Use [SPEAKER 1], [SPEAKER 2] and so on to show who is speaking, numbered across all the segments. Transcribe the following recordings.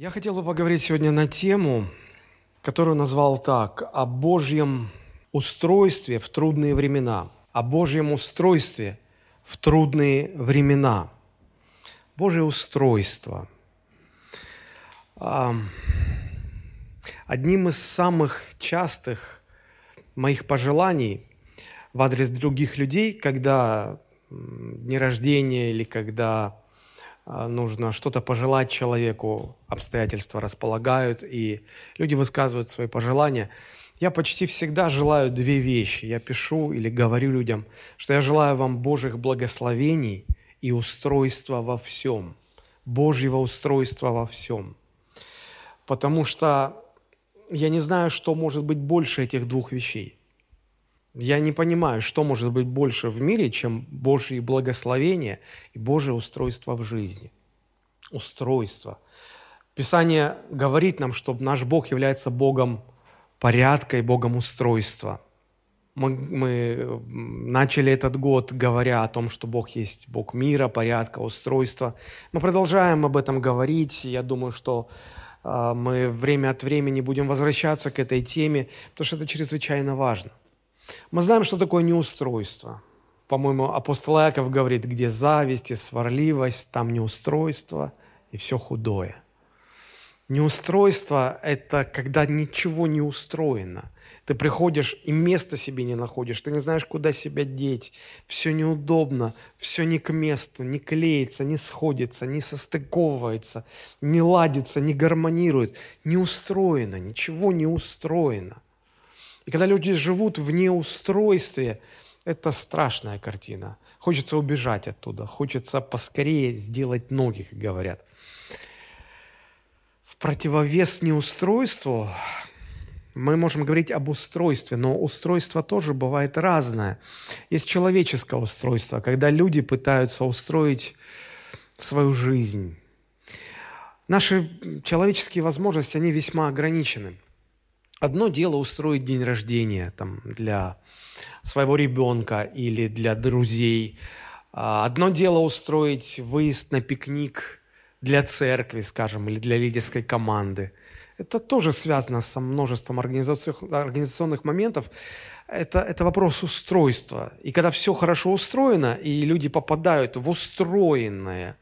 [SPEAKER 1] Я хотел бы поговорить сегодня на тему, которую назвал так, о Божьем устройстве в трудные времена. О Божьем устройстве в трудные времена. Божье устройство. Одним из самых частых моих пожеланий в адрес других людей, когда дни рождения или когда нужно что-то пожелать человеку, обстоятельства располагают, и люди высказывают свои пожелания. Я почти всегда желаю две вещи. Я пишу или говорю людям, что я желаю вам Божьих благословений и устройства во всем. Божьего устройства во всем. Потому что я не знаю, что может быть больше этих двух вещей. Я не понимаю, что может быть больше в мире, чем Божьи благословения и Божье устройство в жизни. Устройство. Писание говорит нам, что наш Бог является Богом порядка и Богом устройства. Мы, мы начали этот год, говоря о том, что Бог есть Бог мира, порядка, устройства. Мы продолжаем об этом говорить. Я думаю, что э, мы время от времени будем возвращаться к этой теме, потому что это чрезвычайно важно – мы знаем, что такое неустройство. По-моему, апостол Яков говорит, где зависть и сварливость, там неустройство и все худое. Неустройство – это когда ничего не устроено. Ты приходишь и места себе не находишь, ты не знаешь, куда себя деть. Все неудобно, все не к месту, не клеится, не сходится, не состыковывается, не ладится, не гармонирует. Не устроено, ничего не устроено. И когда люди живут в неустройстве, это страшная картина. Хочется убежать оттуда, хочется поскорее сделать ноги, как говорят. В противовес неустройству мы можем говорить об устройстве, но устройство тоже бывает разное. Есть человеческое устройство, когда люди пытаются устроить свою жизнь. Наши человеческие возможности, они весьма ограничены – Одно дело устроить день рождения там, для своего ребенка или для друзей. А, одно дело устроить выезд на пикник для церкви, скажем, или для лидерской команды. Это тоже связано со множеством организационных моментов. Это, это вопрос устройства. И когда все хорошо устроено, и люди попадают в устроенное,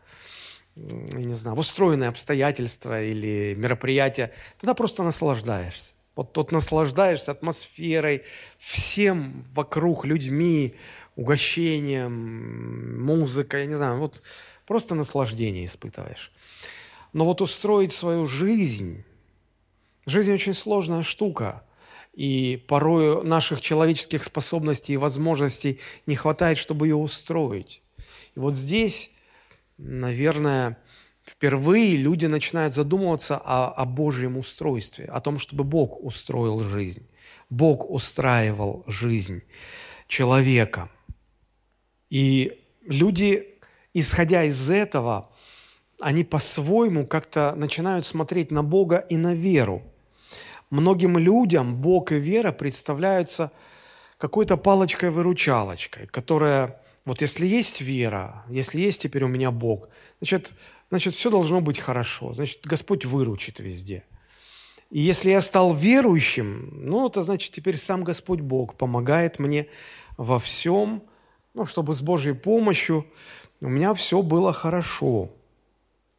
[SPEAKER 1] я не знаю, в устроенное обстоятельства или мероприятие, тогда просто наслаждаешься. Вот тут наслаждаешься атмосферой, всем вокруг, людьми, угощением, музыкой, я не знаю, вот просто наслаждение испытываешь. Но вот устроить свою жизнь, жизнь очень сложная штука, и порой наших человеческих способностей и возможностей не хватает, чтобы ее устроить. И вот здесь, наверное, впервые люди начинают задумываться о, о Божьем устройстве, о том, чтобы Бог устроил жизнь. Бог устраивал жизнь человека. И люди, исходя из этого, они по-своему как-то начинают смотреть на Бога и на веру. Многим людям Бог и вера представляются какой-то палочкой-выручалочкой, которая, вот если есть вера, если есть теперь у меня Бог, значит, значит, все должно быть хорошо. Значит, Господь выручит везде. И если я стал верующим, ну, это значит, теперь сам Господь Бог помогает мне во всем, ну, чтобы с Божьей помощью у меня все было хорошо.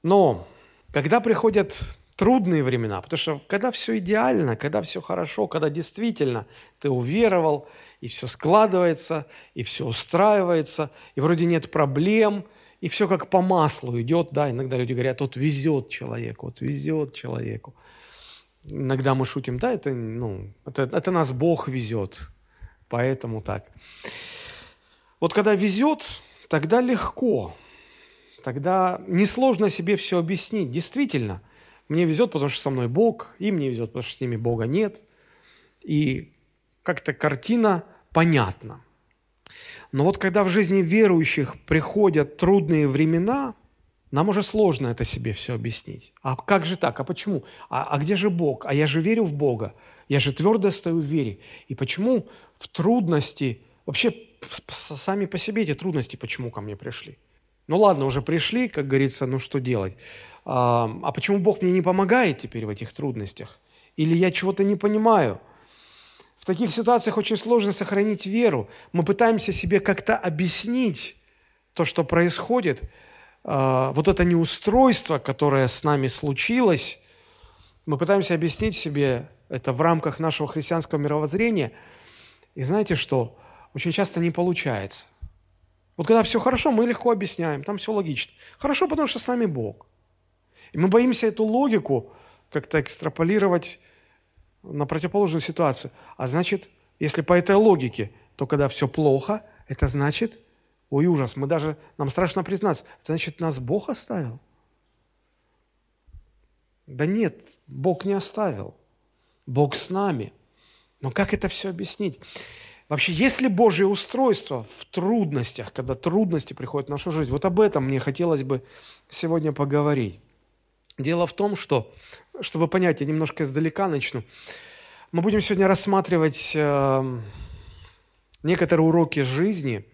[SPEAKER 1] Но когда приходят трудные времена, потому что когда все идеально, когда все хорошо, когда действительно ты уверовал, и все складывается, и все устраивается, и вроде нет проблем – и все как по маслу идет, да, иногда люди говорят, вот везет человеку, вот везет человеку. Иногда мы шутим, да, это, ну, это, это нас Бог везет, поэтому так. Вот когда везет, тогда легко, тогда несложно себе все объяснить. Действительно, мне везет, потому что со мной Бог, им мне везет, потому что с ними Бога нет. И как-то картина понятна. Но вот когда в жизни верующих приходят трудные времена, нам уже сложно это себе все объяснить. А как же так? А почему? А, а где же Бог? А я же верю в Бога. Я же твердо стою в вере. И почему в трудности, вообще сами по себе эти трудности почему ко мне пришли? Ну ладно, уже пришли, как говорится, ну что делать? а, а почему Бог мне не помогает теперь в этих трудностях? Или я чего-то не понимаю? В таких ситуациях очень сложно сохранить веру. Мы пытаемся себе как-то объяснить то, что происходит, а, вот это неустройство, которое с нами случилось, мы пытаемся объяснить себе это в рамках нашего христианского мировоззрения. И знаете что? Очень часто не получается. Вот когда все хорошо, мы легко объясняем, там все логично. Хорошо, потому что с нами Бог. И мы боимся эту логику как-то экстраполировать на противоположную ситуацию. А значит, если по этой логике, то когда все плохо, это значит, ой, ужас, мы даже, нам страшно признаться, это значит, нас Бог оставил. Да нет, Бог не оставил. Бог с нами. Но как это все объяснить? Вообще, есть ли Божье устройство в трудностях, когда трудности приходят в нашу жизнь? Вот об этом мне хотелось бы сегодня поговорить. Дело в том, что, чтобы понять, я немножко издалека начну. Мы будем сегодня рассматривать э, некоторые уроки жизни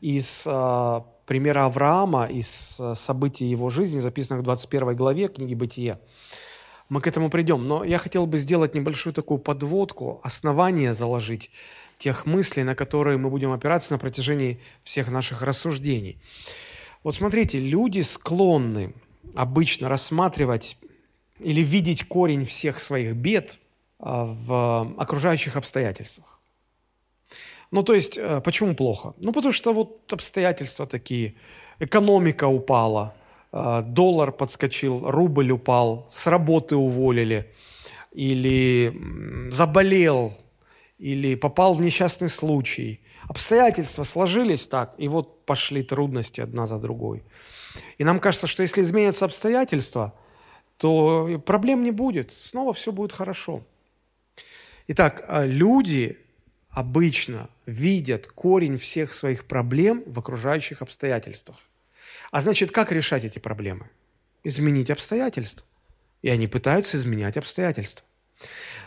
[SPEAKER 1] из э, примера Авраама, из э, событий его жизни, записанных в 21 главе книги «Бытие». Мы к этому придем, но я хотел бы сделать небольшую такую подводку, основание заложить тех мыслей, на которые мы будем опираться на протяжении всех наших рассуждений. Вот смотрите, люди склонны обычно рассматривать или видеть корень всех своих бед а, в окружающих обстоятельствах. Ну, то есть, э, почему плохо? Ну, потому что вот обстоятельства такие. Экономика упала, а, доллар подскочил, рубль упал, с работы уволили, или заболел, или попал в несчастный случай. Обстоятельства сложились так, и вот пошли трудности одна за другой. И нам кажется, что если изменятся обстоятельства, то проблем не будет, снова все будет хорошо. Итак, а, люди обычно видят корень всех своих проблем в окружающих обстоятельствах. А значит, как решать эти проблемы? Изменить обстоятельства. И они пытаются изменять обстоятельства.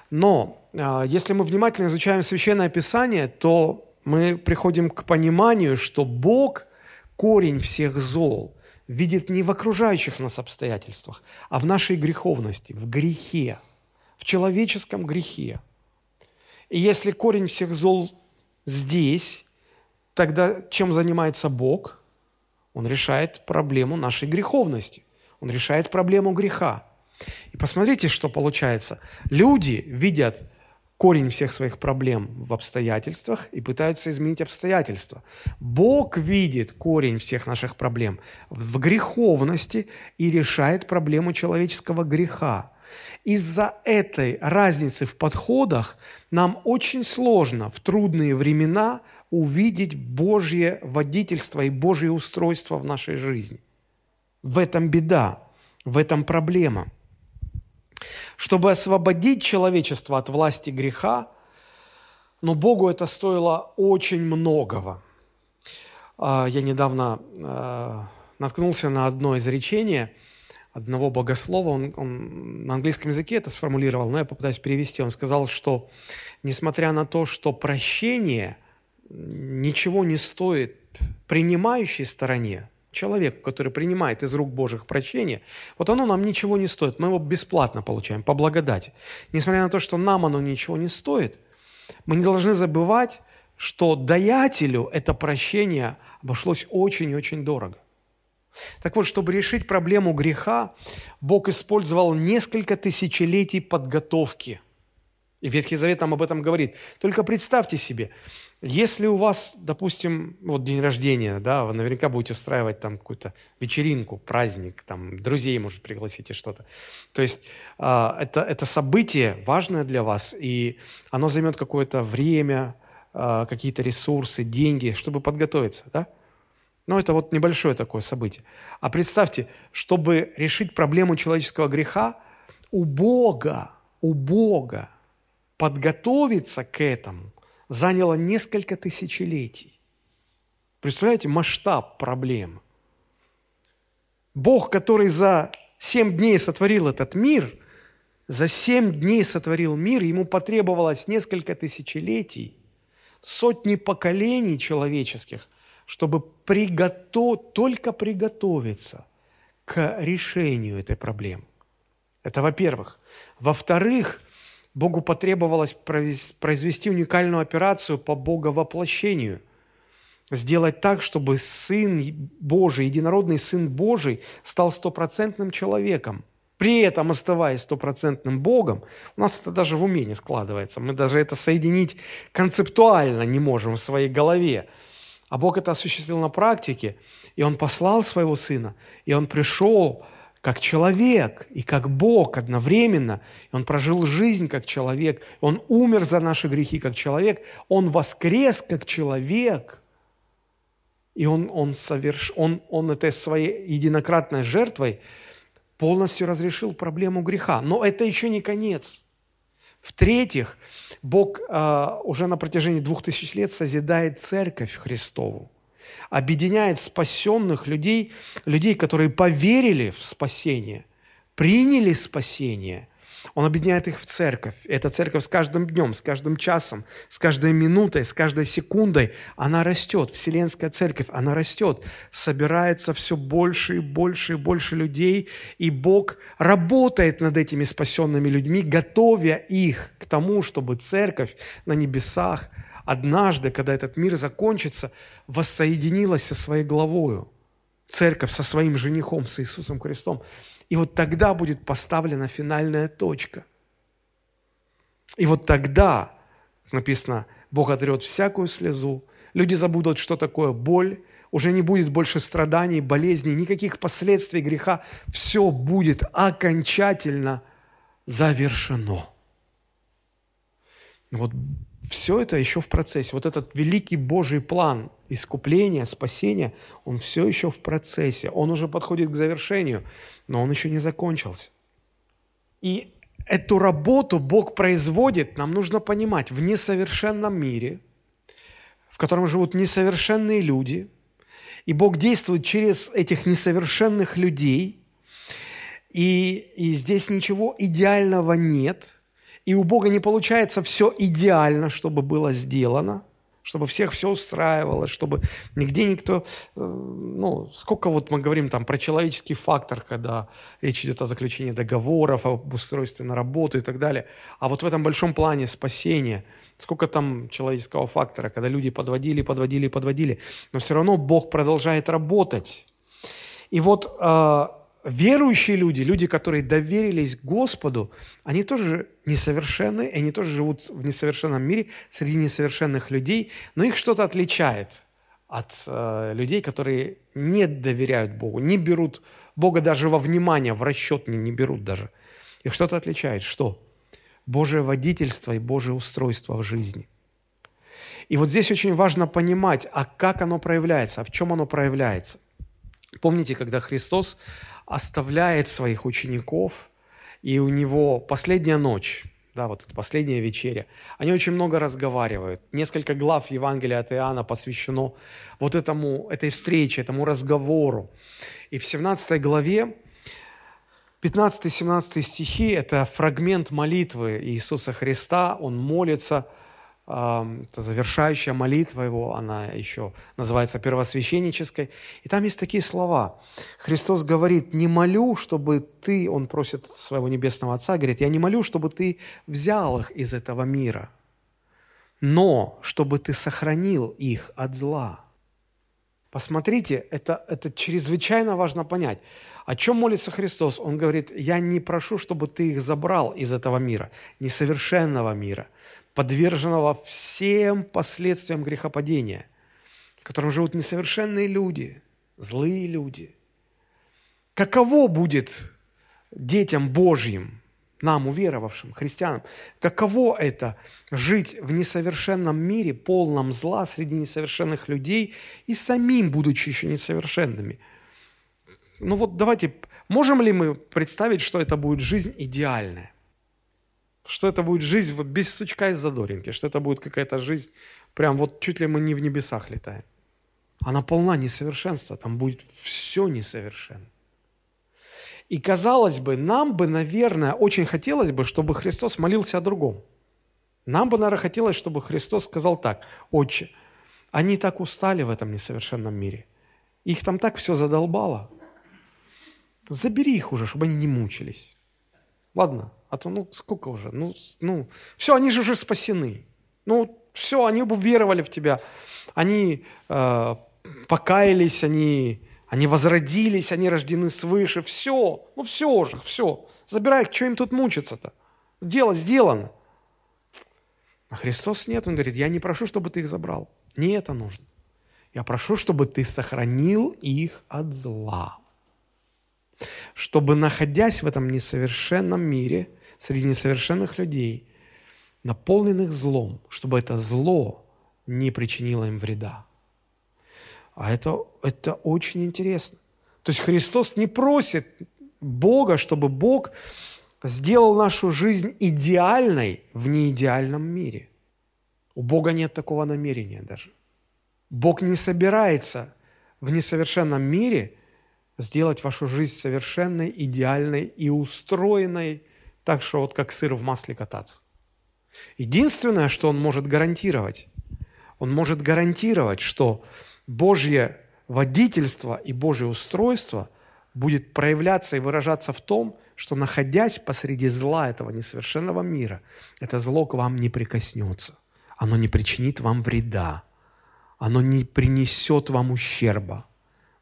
[SPEAKER 1] Но а, если мы внимательно изучаем Священное Писание, то мы приходим к пониманию, что Бог – корень всех зол – видит не в окружающих нас обстоятельствах, а в нашей греховности, в грехе, в человеческом грехе. И если корень всех зол здесь, тогда чем занимается Бог? Он решает проблему нашей греховности. Он решает проблему греха. И посмотрите, что получается. Люди видят корень всех своих проблем в обстоятельствах и пытаются изменить обстоятельства. Бог видит корень всех наших проблем в греховности и решает проблему человеческого греха. Из-за этой разницы в подходах нам очень сложно в трудные времена увидеть Божье водительство и Божье устройство в нашей жизни. В этом беда, в этом проблема – чтобы освободить человечество от власти греха, но Богу это стоило очень многого. А, я недавно а, наткнулся на одно изречение одного богослова, он, он на английском языке это сформулировал, но я попытаюсь перевести. Он сказал, что несмотря на то, что прощение ничего не стоит принимающей стороне, человеку, который принимает из рук Божьих прощение, вот оно нам ничего не стоит. Мы его бесплатно получаем, по благодати. Несмотря на то, что нам оно ничего не стоит, мы не должны забывать, что даятелю это прощение обошлось очень и очень дорого. Так вот, чтобы решить проблему греха, Бог использовал несколько тысячелетий подготовки. И Ветхий Завет нам об этом говорит. Только представьте себе, если у вас, допустим, вот день рождения, да, вы наверняка будете устраивать там какую-то вечеринку, праздник, там друзей, может, пригласите что-то. То есть э, это, это событие важное для вас, и оно займет какое-то время, э, какие-то ресурсы, деньги, чтобы подготовиться, да? Но это вот небольшое такое событие. А представьте, чтобы решить проблему человеческого греха, у Бога, у Бога подготовиться к этому – заняло несколько тысячелетий. Представляете масштаб проблем? Бог, который за семь дней сотворил этот мир, за семь дней сотворил мир, ему потребовалось несколько тысячелетий, сотни поколений человеческих, чтобы приготов... только приготовиться к решению этой проблемы. Это во-первых. Во-вторых, Богу потребовалось произвести уникальную операцию по боговоплощению. Сделать так, чтобы Сын Божий, единородный Сын Божий стал стопроцентным человеком. При этом оставаясь стопроцентным Богом, у нас это даже в уме не складывается. Мы даже это соединить концептуально не можем в своей голове. А Бог это осуществил на практике, и Он послал Своего Сына, и Он пришел как человек и как Бог одновременно. Он прожил жизнь как человек, Он умер за наши грехи как человек, Он воскрес как человек. И Он, он, соверш... он, он этой своей единократной жертвой полностью разрешил проблему греха. Но это еще не конец. В-третьих, Бог э, уже на протяжении двух тысяч лет созидает церковь Христову объединяет спасенных людей, людей, которые поверили в спасение, приняли спасение. Он объединяет их в церковь. Эта церковь с каждым днем, с каждым часом, с каждой минутой, с каждой секундой, она растет. Вселенская церковь, она растет. Собирается все больше и больше и больше людей, и Бог работает над этими спасенными людьми, готовя их к тому, чтобы церковь на небесах – однажды, когда этот мир закончится, воссоединилась со своей главою, церковь со своим женихом, с Иисусом Христом. И вот тогда будет поставлена финальная точка. И вот тогда, написано, Бог отрет всякую слезу, люди забудут, что такое боль, уже не будет больше страданий, болезней, никаких последствий греха. Все будет окончательно завершено. Вот все это еще в процессе. Вот этот великий Божий план искупления, спасения, он все еще в процессе. Он уже подходит к завершению, но он еще не закончился. И эту работу Бог производит, нам нужно понимать, в несовершенном мире, в котором живут несовершенные люди, и Бог действует через этих несовершенных людей, и, и здесь ничего идеального нет – и у Бога не получается все идеально, чтобы было сделано, чтобы всех все устраивало, чтобы нигде никто... Э, ну, сколько вот мы говорим там про человеческий фактор, когда речь идет о заключении договоров, об устройстве на работу и так далее. А вот в этом большом плане спасения, сколько там человеческого фактора, когда люди подводили, подводили, подводили, но все равно Бог продолжает работать. И вот э, верующие люди, люди, которые доверились Господу, они тоже несовершенны, они тоже живут в несовершенном мире среди несовершенных людей, но их что-то отличает от э, людей, которые не доверяют Богу, не берут Бога даже во внимание, в расчет не, не берут даже. Их что-то отличает. Что? Божье водительство и Божье устройство в жизни. И вот здесь очень важно понимать, а как оно проявляется, а в чем оно проявляется. Помните, когда Христос оставляет своих учеников, и у него последняя ночь, да, вот эта последняя вечеря. Они очень много разговаривают. Несколько глав Евангелия от Иоанна посвящено вот этому, этой встрече, этому разговору. И в 17 главе 15-17 стихи – это фрагмент молитвы Иисуса Христа. Он молится – это завершающая молитва его, она еще называется первосвященнической. И там есть такие слова. Христос говорит, не молю, чтобы ты, он просит своего небесного Отца, говорит, я не молю, чтобы ты взял их из этого мира, но чтобы ты сохранил их от зла. Посмотрите, это, это чрезвычайно важно понять. О чем молится Христос? Он говорит, я не прошу, чтобы ты их забрал из этого мира, несовершенного мира, подверженного всем последствиям грехопадения, в котором живут несовершенные люди, злые люди. Каково будет детям Божьим, нам, уверовавшим, христианам, каково это жить в несовершенном мире, полном зла, среди несовершенных людей и самим, будучи еще несовершенными. Ну вот давайте, можем ли мы представить, что это будет жизнь идеальная? Что это будет жизнь вот без сучка и задоринки, что это будет какая-то жизнь, прям вот чуть ли мы не в небесах летаем. Она полна несовершенства, там будет все несовершенно. И казалось бы, нам бы, наверное, очень хотелось бы, чтобы Христос молился о другом. Нам бы, наверное, хотелось, чтобы Христос сказал так, «Отче, они так устали в этом несовершенном мире, их там так все задолбало, Забери их уже, чтобы они не мучились. Ладно? А то, ну, сколько уже? Ну, ну, все, они же уже спасены. Ну, все, они веровали в тебя. Они э, покаялись, они, они возродились, они рождены свыше. Все, ну все уже, все. Забирай что им тут мучиться-то? Дело сделано. А Христос нет, Он говорит, я не прошу, чтобы ты их забрал. Не это нужно. Я прошу, чтобы ты сохранил их от зла. Чтобы, находясь в этом несовершенном мире, среди несовершенных людей, наполненных злом, чтобы это зло не причинило им вреда. А это, это очень интересно. То есть Христос не просит Бога, чтобы Бог сделал нашу жизнь идеальной в неидеальном мире. У Бога нет такого намерения даже. Бог не собирается в несовершенном мире сделать вашу жизнь совершенной, идеальной и устроенной так, что вот как сыр в масле кататься. Единственное, что Он может гарантировать, Он может гарантировать, что Божье водительство и Божье устройство будет проявляться и выражаться в том, что находясь посреди зла этого несовершенного мира, это зло к вам не прикоснется, оно не причинит вам вреда оно не принесет вам ущерба.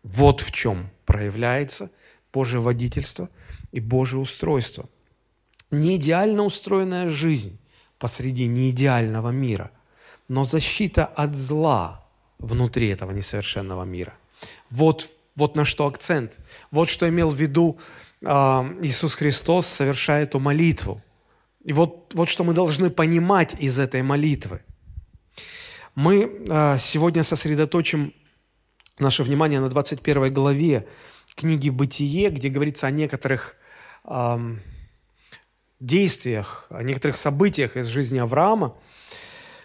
[SPEAKER 1] Вот в чем проявляется Божье водительство и Божье устройство. Не идеально устроенная жизнь посреди неидеального мира, но защита от зла внутри этого несовершенного мира. Вот, вот на что акцент. Вот что имел в виду э, Иисус Христос, совершая эту молитву. И вот, вот что мы должны понимать из этой молитвы. Мы а, сегодня сосредоточим наше внимание на 21 главе книги «Бытие», где говорится о некоторых действиях, о некоторых событиях из жизни Авраама,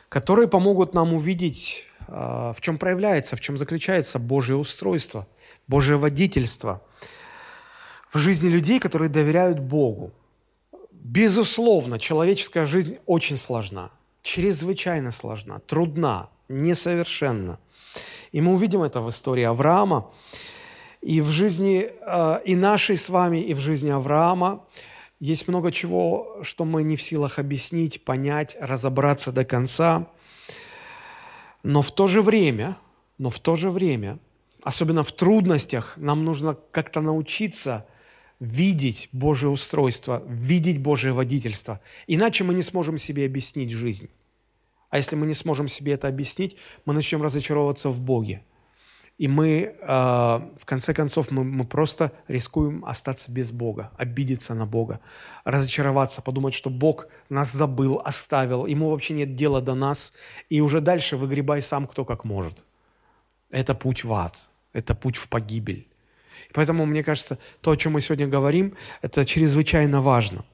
[SPEAKER 1] которые помогут нам увидеть, а, в чем проявляется, в чем заключается Божье устройство, Божье водительство в жизни людей, которые доверяют Богу. Безусловно, человеческая жизнь очень сложна – чрезвычайно сложна, трудна, несовершенна. И мы увидим это в истории Авраама. И в жизни э, и нашей с вами, и в жизни Авраама есть много чего, что мы не в силах объяснить, понять, разобраться до конца. Но в то же время, но в то же время, особенно в трудностях, нам нужно как-то научиться – видеть Божье устройство, видеть Божье водительство. Иначе мы не сможем себе объяснить жизнь. А если мы не сможем себе это объяснить, мы начнем разочаровываться в Боге. И мы, э, в конце концов, мы, мы просто рискуем остаться без Бога, обидеться на Бога, разочароваться, подумать, что Бог нас забыл, оставил, ему вообще нет дела до нас, и уже дальше выгребай сам кто как может. Это путь в ад, это путь в погибель. Поэтому, мне кажется, то, о чем мы сегодня говорим, это чрезвычайно важно.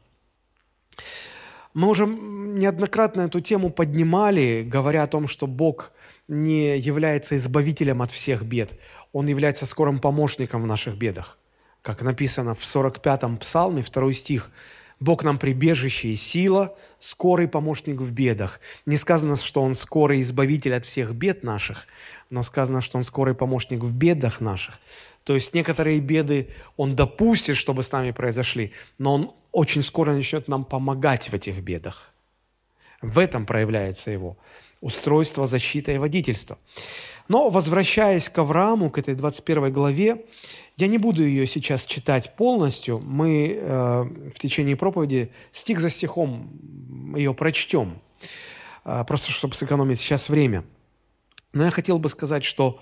[SPEAKER 1] Мы уже неоднократно эту тему поднимали, говоря о том, что Бог не является избавителем от всех бед. Он является скорым помощником в наших бедах. Как написано в 45-м псалме, второй стих. «Бог нам прибежище и сила, скорый помощник в бедах». Не сказано, что Он скорый избавитель от всех бед наших, но сказано, что Он скорый помощник в бедах наших. То есть некоторые беды Он допустит, чтобы с нами произошли, но Он очень скоро начнет нам помогать в этих бедах. В этом проявляется Его устройство, защита и водительство. Но возвращаясь к Аврааму, к этой 21 главе, я не буду ее сейчас читать полностью. Мы э, в течение проповеди стих за стихом ее прочтем, э, просто чтобы сэкономить сейчас время – но я хотел бы сказать, что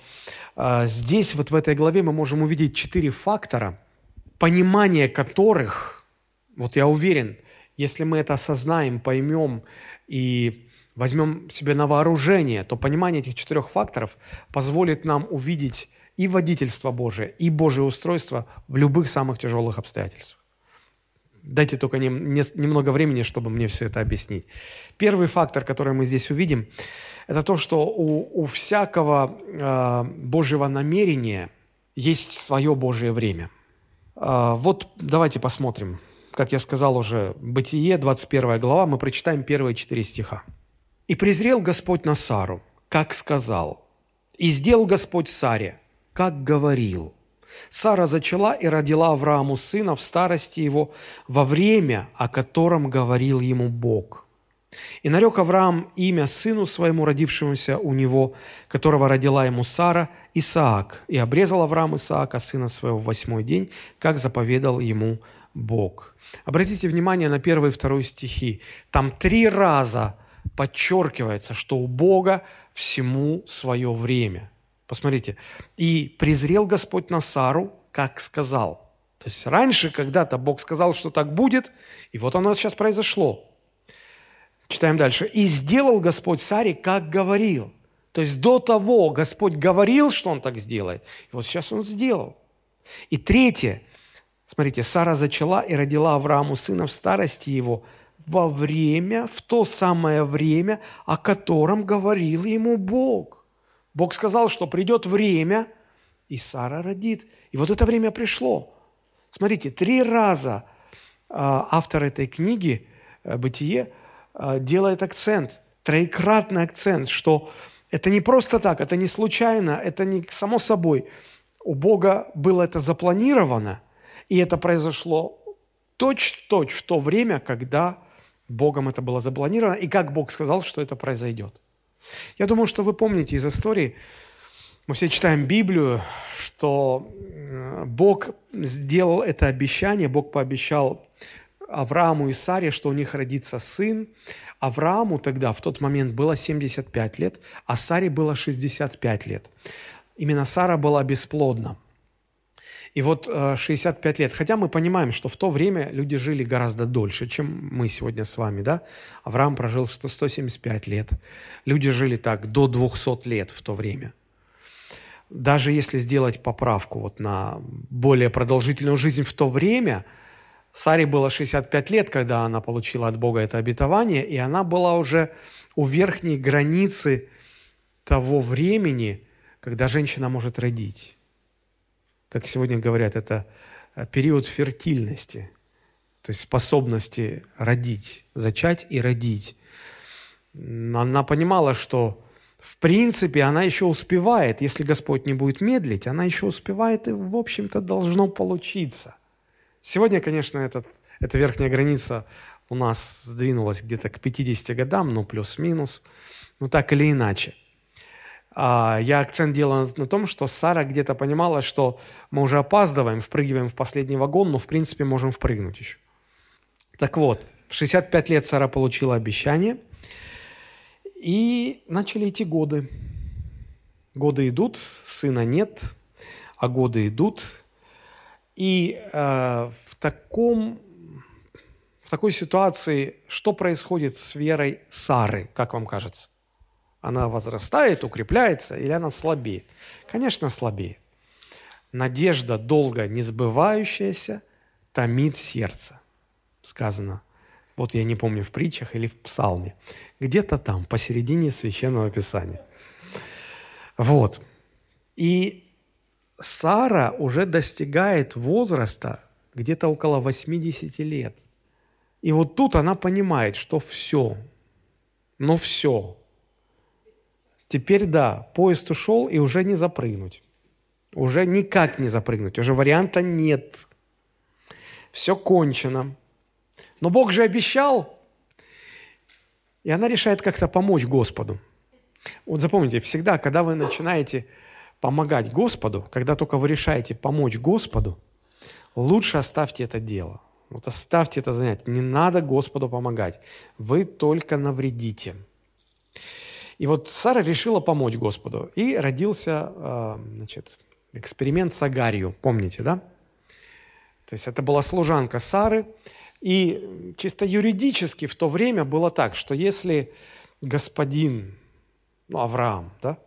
[SPEAKER 1] э, здесь, вот в этой главе, мы можем увидеть четыре фактора, понимание которых, вот я уверен, если мы это осознаем, поймем и возьмем себе на вооружение, то понимание этих четырех факторов позволит нам увидеть и водительство Божие, и Божие устройство в любых самых тяжелых обстоятельствах. Дайте только не, не, немного времени, чтобы мне все это объяснить. Первый фактор, который мы здесь увидим, это то, что у, у всякого э, Божьего намерения есть свое Божье время. Э, вот давайте посмотрим. Как я сказал уже, Бытие, 21 глава, мы прочитаем первые четыре стиха. «И презрел Господь на Сару, как сказал, и сделал Господь Саре, как говорил. Сара зачала и родила Аврааму сына в старости его во время, о котором говорил ему Бог. И нарек Авраам имя сыну своему, родившемуся у него, которого родила ему Сара, Исаак. И обрезал Авраам Исаака, сына своего, в восьмой день, как заповедал ему Бог. Обратите внимание на первый и второй стихи. Там три раза подчеркивается, что у Бога всему свое время – Посмотрите. «И презрел Господь на Сару, как сказал». То есть раньше когда-то Бог сказал, что так будет, и вот оно сейчас произошло. Читаем дальше. «И сделал Господь Саре, как говорил». То есть до того Господь говорил, что Он так сделает, и вот сейчас Он сделал. И третье. Смотрите, Сара зачала и родила Аврааму сына в старости его во время, в то самое время, о котором говорил ему Бог. Бог сказал, что придет время, и Сара родит. И вот это время пришло. Смотрите, три раза а, автор этой книги э, «Бытие» а, делает акцент, троекратный акцент, что это не просто так, это не случайно, это не само собой. У Бога было это запланировано, и это произошло точь-в-точь в то время, когда Богом это было запланировано, и как Бог сказал, что это произойдет. Я думаю, что вы помните из истории, мы все читаем Библию, что э, Бог сделал это обещание, Бог пообещал Аврааму и Саре, что у них родится сын. Аврааму тогда, в тот момент, было 75 лет, а Саре было 65 лет. Именно Сара была бесплодна. И вот 65 э, лет, хотя мы понимаем, что в то время люди жили гораздо дольше, чем мы сегодня с вами, да? Авраам прожил 175 лет. Люди жили так до 200 лет в то время. Даже если сделать поправку вот на более продолжительную жизнь в то время, Саре было 65 лет, когда она получила от Бога это обетование, и она была уже у верхней границы того времени, когда женщина может родить как сегодня говорят, это э, период фертильности, то есть способности родить, зачать и родить. Она понимала, что в принципе она еще успевает, если Господь не будет медлить, она еще успевает и, в общем-то, должно получиться. Сегодня, конечно, этот, эта верхняя граница у нас сдвинулась где-то к 50 годам, ну, плюс-минус, ну, так или иначе – я акцент делаю на том, что Сара где-то понимала, что мы уже опаздываем, впрыгиваем в последний вагон, но в принципе можем впрыгнуть еще. Так вот, в 65 лет Сара получила обещание, и начали идти годы. Годы идут, сына нет, а годы идут. И э, в, таком, в такой ситуации что происходит с верой Сары, как вам кажется? Она возрастает, укрепляется или она слабеет? Конечно, слабеет. Надежда, долго не сбывающаяся, томит сердце. Сказано, вот я не помню, в притчах или в псалме. Где-то там, посередине Священного Писания. Вот. И Сара уже достигает возраста где-то около 80 лет. И вот тут она понимает, что все, ну все, Теперь да, поезд ушел и уже не запрыгнуть. Уже никак не запрыгнуть, уже варианта нет. Все кончено. Но Бог же обещал, и она решает как-то помочь Господу. Вот запомните, всегда, когда вы начинаете помогать Господу, когда только вы решаете помочь Господу, лучше оставьте это дело. Вот оставьте это занятие. Не надо Господу помогать. Вы только навредите. И вот Сара решила помочь Господу. И родился а, значит, эксперимент с Агарью. Помните, да? То есть это была служанка Сары. И чисто юридически в то время было так, что если господин, ну, Авраам, да,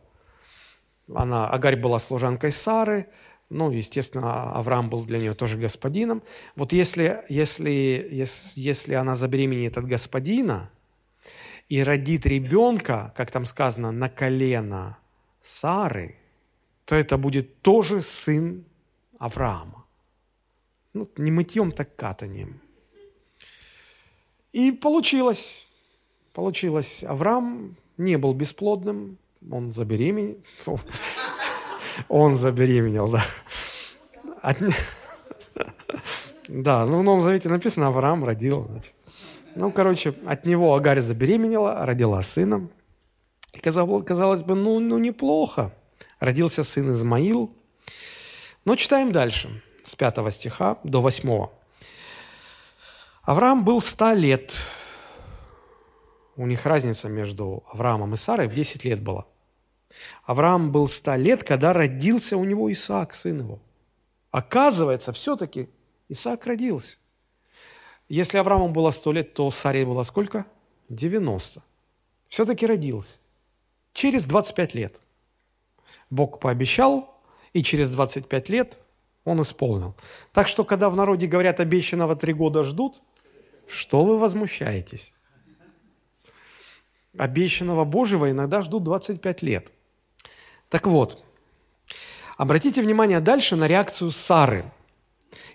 [SPEAKER 1] она, Агарь была служанкой Сары, ну, естественно, Авраам был для нее тоже господином. Вот если, если, если, если она забеременеет от господина, и родит ребенка, как там сказано, на колено Сары, то это будет тоже сын Авраама. Ну, не мытьем, так катанием. И получилось. Получилось. Авраам не был бесплодным, он забеременел. Он забеременел, да. Да, ну в Новом Завете написано, Авраам родил. Значит. Ну, короче, от него Агарь забеременела, родила сына. И казалось бы, ну, ну неплохо. Родился сын Измаил. Но читаем дальше, с 5 стиха до 8. Авраам был 100 лет. У них разница между Авраамом и Сарой в 10 лет была. Авраам был 100 лет, когда родился у него Исаак, сын его. Оказывается, все-таки Исаак родился. Если Аврааму было 100 лет, то Саре было сколько? 90. Все-таки родился. Через 25 лет. Бог пообещал, и через 25 лет он исполнил. Так что, когда в народе говорят, обещанного три года ждут, что вы возмущаетесь? Обещанного Божьего иногда ждут 25 лет. Так вот, обратите внимание дальше на реакцию Сары.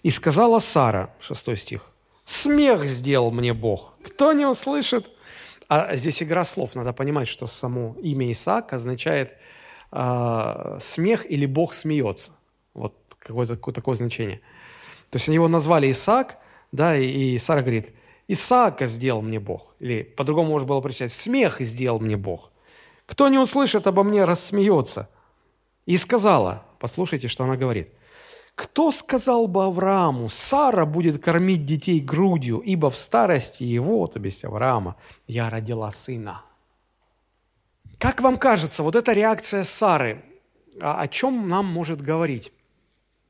[SPEAKER 1] «И сказала Сара», 6 стих, «Смех сделал мне Бог, кто не услышит?» А здесь игра слов, надо понимать, что само имя Исаак означает э, смех или Бог смеется. Вот какое-то такое значение. То есть они его назвали Исаак, да, и, и Сара говорит, Исаака сделал мне Бог. Или по-другому можно было прочитать, смех сделал мне Бог. Кто не услышит обо мне, рассмеется. И сказала, послушайте, что она говорит. Кто сказал бы Аврааму, Сара будет кормить детей грудью, ибо в старости его, то есть Авраама, я родила сына. Как вам кажется, вот эта реакция Сары, а о чем нам может говорить?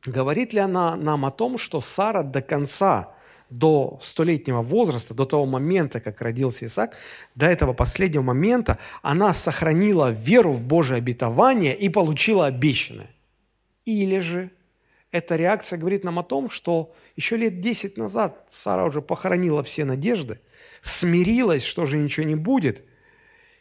[SPEAKER 1] Говорит ли она нам о том, что Сара до конца, до столетнего возраста, до того момента, как родился Исаак, до этого последнего момента, она сохранила веру в Божие обетование и получила обещанное? Или же эта реакция говорит нам о том, что еще лет 10 назад Сара уже похоронила все надежды, смирилась, что же ничего не будет –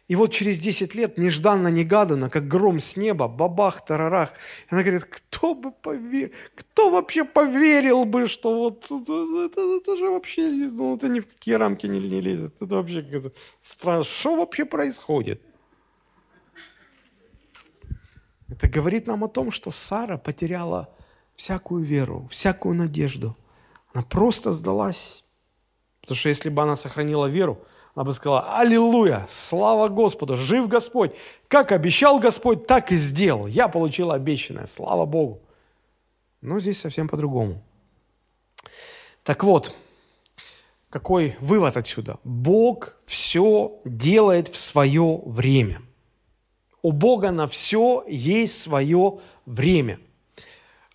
[SPEAKER 1] и вот через 10 лет, нежданно-негаданно, как гром с неба, бабах, тарарах, она говорит, кто бы поверил, кто вообще поверил бы, что вот это, это, это же вообще, ну, это ни в какие рамки не, не лезет. Это вообще какое-то странно. Что вообще происходит? Это говорит нам о том, что Сара потеряла всякую веру, всякую надежду. Она просто сдалась. Потому что если бы она сохранила веру, она бы сказала, аллилуйя, слава Господу, жив Господь. Как обещал Господь, так и сделал. Я получил обещанное, слава Богу. Но здесь совсем по-другому. Так вот, какой вывод отсюда? Бог все делает в свое время. У Бога на все есть свое время.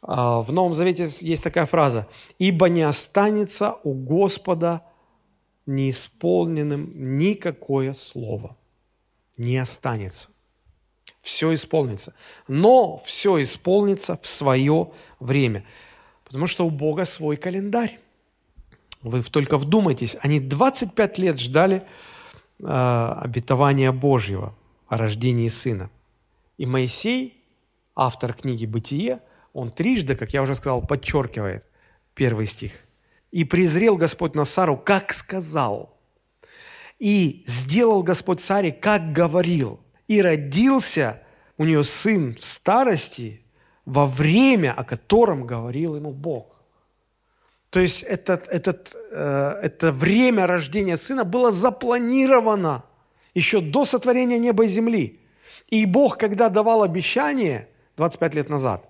[SPEAKER 1] А, в Новом Завете есть такая фраза «Ибо не останется у Господа неисполненным никакое слово. Не останется. Все исполнится. Но все исполнится в свое время. Потому что у Бога свой календарь. Вы только вдумайтесь, они 25 лет ждали э, обетования Божьего о рождении сына. И Моисей, автор книги «Бытие», он трижды, как я уже сказал, подчеркивает первый стих – и презрел Господь на Сару, как сказал. И сделал Господь Саре, как говорил. И родился у нее сын в старости во время, о котором говорил ему Бог. То есть этот, этот, э, это время рождения сына было запланировано еще до сотворения неба и земли. И Бог, когда давал обещание 25 лет назад,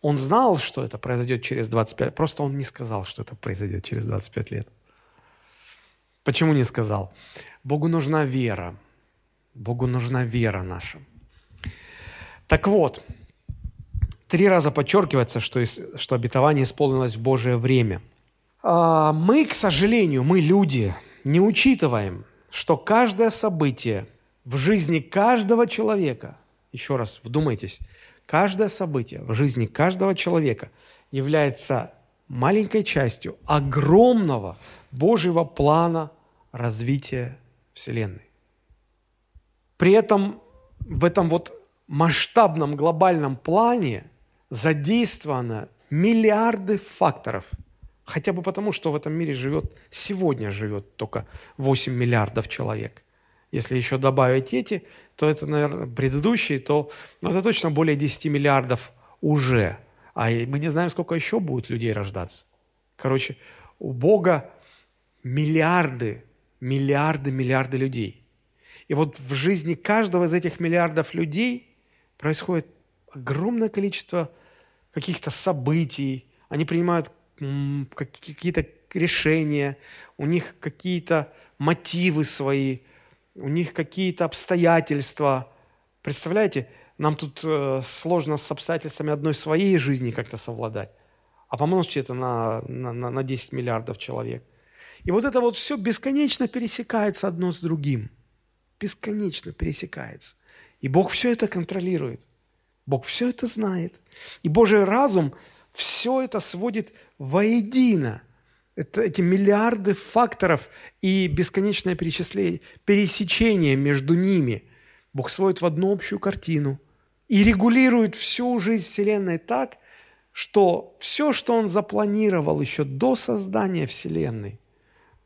[SPEAKER 1] он знал, что это произойдет через 25, просто он не сказал, что это произойдет через 25 лет. Почему не сказал? Богу нужна вера. Богу нужна вера наша. Так вот, три раза подчеркивается, что, что обетование исполнилось в Божие время. А, мы, к сожалению, мы люди, не учитываем, что каждое событие в жизни каждого человека, еще раз вдумайтесь, Каждое событие в жизни каждого человека является маленькой частью огромного Божьего плана развития Вселенной. При этом в этом вот масштабном глобальном плане задействовано миллиарды факторов. Хотя бы потому, что в этом мире живет, сегодня живет только 8 миллиардов человек. Если еще добавить эти, то это, наверное, предыдущие, то ну, это точно более 10 миллиардов уже А мы не знаем, сколько еще будет людей рождаться. Короче, у Бога миллиарды, миллиарды, миллиарды людей. И вот в жизни каждого из этих миллиардов людей происходит огромное количество каких-то событий. Они принимают какие-то решения, у них какие-то мотивы свои, у них какие-то обстоятельства. Представляете, нам тут э, сложно с обстоятельствами одной своей жизни как-то совладать. А помножьте это на, на, на 10 миллиардов человек. И вот это вот все бесконечно пересекается одно с другим. Бесконечно пересекается. И Бог все это контролирует. Бог все это знает. И Божий разум все это сводит воедино. Это, эти миллиарды факторов и бесконечное перечисление, пересечение между ними. Бог сводит в одну общую картину и регулирует всю жизнь Вселенной так, что все, что Он запланировал еще до создания Вселенной,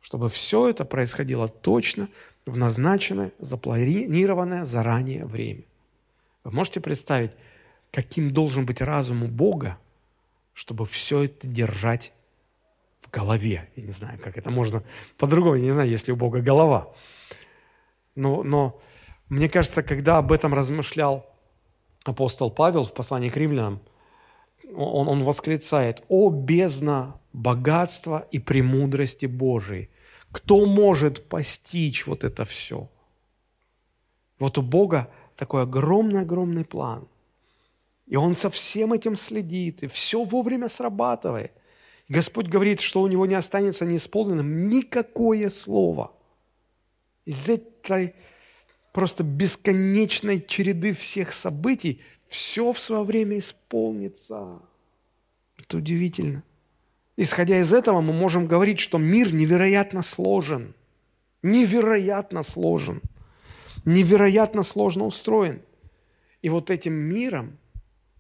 [SPEAKER 1] чтобы все это происходило точно в назначенное, запланированное заранее время. Вы можете представить, каким должен быть разум у Бога, чтобы все это держать голове. Я не знаю, как это можно по-другому, я не знаю, есть ли у Бога голова. Но, но мне кажется, когда об этом размышлял апостол Павел в послании к римлянам, он, он восклицает, «О бездна богатства и премудрости Божией! Кто может постичь вот это все?» Вот у Бога такой огромный-огромный план. И Он со всем этим следит, и все вовремя срабатывает. Господь говорит, что у Него не останется неисполненным никакое слово. Из этой просто бесконечной череды всех событий все в свое время исполнится. Это удивительно. Исходя из этого, мы можем говорить, что мир невероятно сложен. Невероятно сложен. Невероятно сложно устроен. И вот этим миром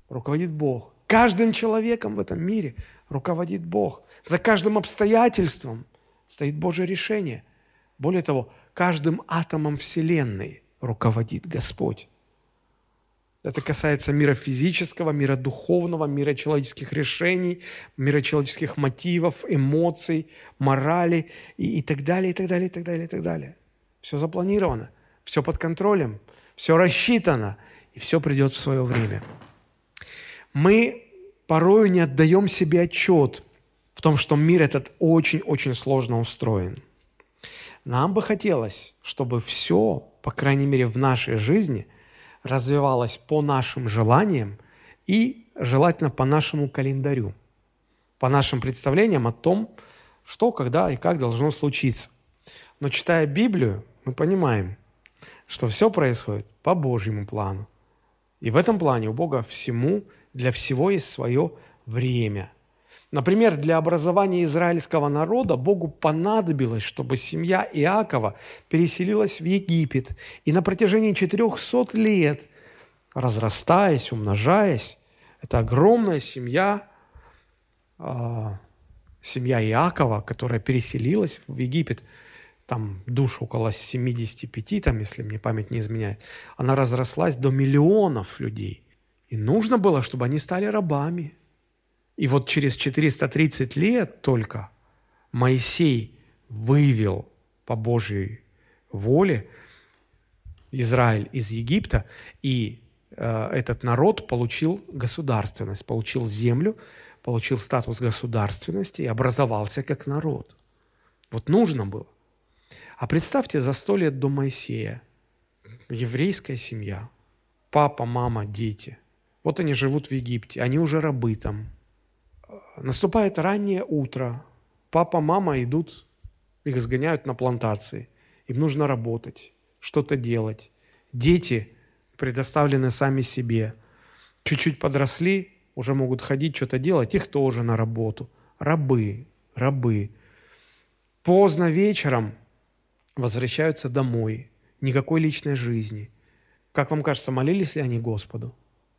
[SPEAKER 1] руководит Бог. Каждым человеком в этом мире руководит Бог. За каждым обстоятельством стоит Божье решение. Более того, каждым атомом Вселенной руководит Господь. Это касается мира физического, мира духовного, мира человеческих решений, мира человеческих мотивов, эмоций, морали и, и так далее, и так далее, и так далее, и так далее. Все запланировано, все под контролем, все рассчитано, и все придет в свое время мы порою не отдаем себе отчет в том, что мир этот очень-очень сложно устроен. Нам бы хотелось, чтобы все, по крайней мере в нашей жизни, развивалось по нашим желаниям и желательно по нашему календарю, по нашим представлениям о том, что, когда и как должно случиться. Но читая Библию, мы понимаем, что все происходит по Божьему плану. И в этом плане у Бога всему для всего есть свое время. Например, для образования израильского народа Богу понадобилось, чтобы семья Иакова переселилась в Египет. И на протяжении 400 лет, разрастаясь, умножаясь, это огромная семья, а, семья Иакова, которая переселилась в Египет, там душ около 75, там, если мне память не изменяет, она разрослась до миллионов людей. И нужно было, чтобы они стали рабами. И вот через 430 лет только Моисей вывел по Божьей воле Израиль из Египта, и э, этот народ получил государственность, получил землю, получил статус государственности и образовался как народ. Вот нужно было. А представьте, за сто лет до Моисея еврейская семья, папа, мама, дети, вот они живут в Египте, они уже рабы там. Наступает раннее утро, папа, мама идут, их сгоняют на плантации. Им нужно работать, что-то делать. Дети предоставлены сами себе. Чуть-чуть подросли, уже могут ходить, что-то делать, их тоже на работу. Рабы, рабы. Поздно вечером возвращаются домой. Никакой личной жизни. Как вам кажется, молились ли они Господу?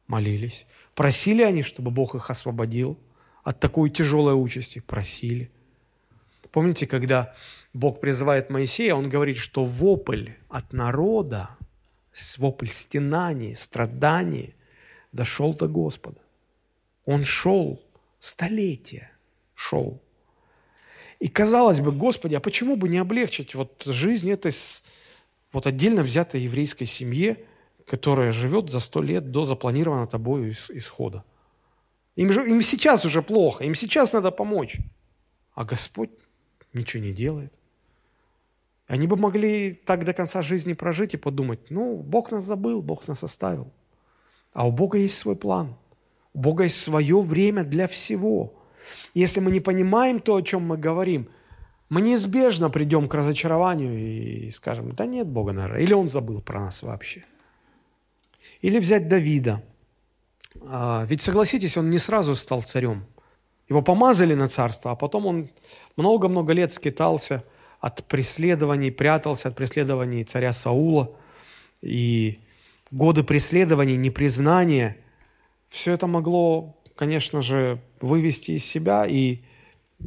[SPEAKER 1] Молились. Просили они, чтобы Бог их освободил от такой тяжелой участи? Просили. Помните, когда Бог призывает Моисея, он говорит, что вопль от народа, вопль стенаний, страданий дошел до Господа. Он шел столетия, шел. И казалось бы, Господи, а почему бы не облегчить вот жизнь этой вот отдельно взятой еврейской семье, которая живет за сто лет до запланированного тобою исхода? Им, же, им сейчас уже плохо, им сейчас надо помочь. А Господь ничего не делает. Они бы могли так до конца жизни прожить и подумать, ну, Бог нас забыл, Бог нас оставил. А у Бога есть свой план. У Бога есть свое время для всего. Если мы не понимаем то, о чем мы говорим, мы неизбежно придем к разочарованию и скажем, да нет Бога, наверное, или Он забыл про нас вообще. Или взять Давида. А, ведь согласитесь, он не сразу стал царем. Его помазали на царство, а потом он много-много лет скитался от преследований, прятался от преследований царя Саула. И годы преследований, непризнания, все это могло, конечно же, вывести из себя, и,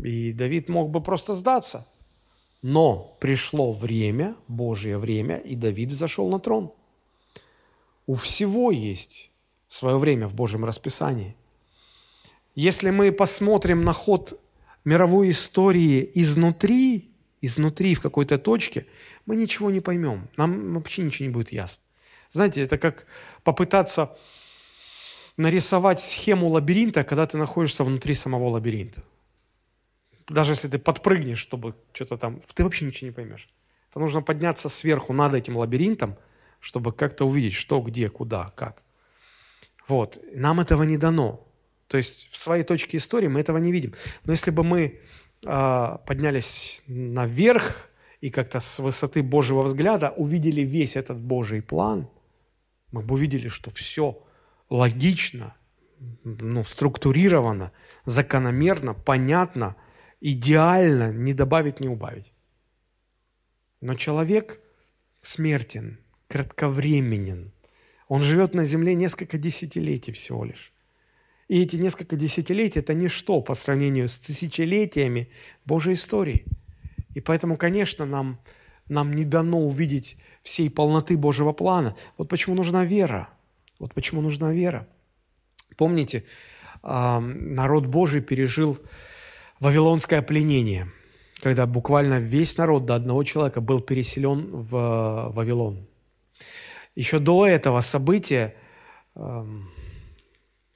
[SPEAKER 1] и Давид мог бы просто сдаться. Но пришло время, Божье время, и Давид взошел на трон. У всего есть свое время в Божьем расписании. Если мы посмотрим на ход мировой истории изнутри, изнутри в какой-то точке, мы ничего не поймем. Нам вообще ничего не будет ясно. Знаете, это как попытаться нарисовать схему лабиринта, когда ты находишься внутри самого лабиринта. Даже если ты подпрыгнешь, чтобы что-то там, ты вообще ничего не поймешь. Это нужно подняться сверху над этим лабиринтом, чтобы как-то увидеть, что, где, куда, как. Вот. Нам этого не дано. То есть в своей точке истории мы этого не видим. Но если бы мы э, поднялись наверх и как-то с высоты Божьего взгляда увидели весь этот Божий план, мы бы увидели, что все логично, ну, структурировано, закономерно, понятно, идеально, не добавить, не убавить. Но человек смертен, кратковременен – он живет на земле несколько десятилетий всего лишь. И эти несколько десятилетий – это ничто по сравнению с тысячелетиями Божьей истории. И поэтому, конечно, нам, нам не дано увидеть всей полноты Божьего плана. Вот почему нужна вера. Вот почему нужна вера. Помните, народ Божий пережил вавилонское пленение, когда буквально весь народ до одного человека был переселен в Вавилон. Еще до этого события, эм,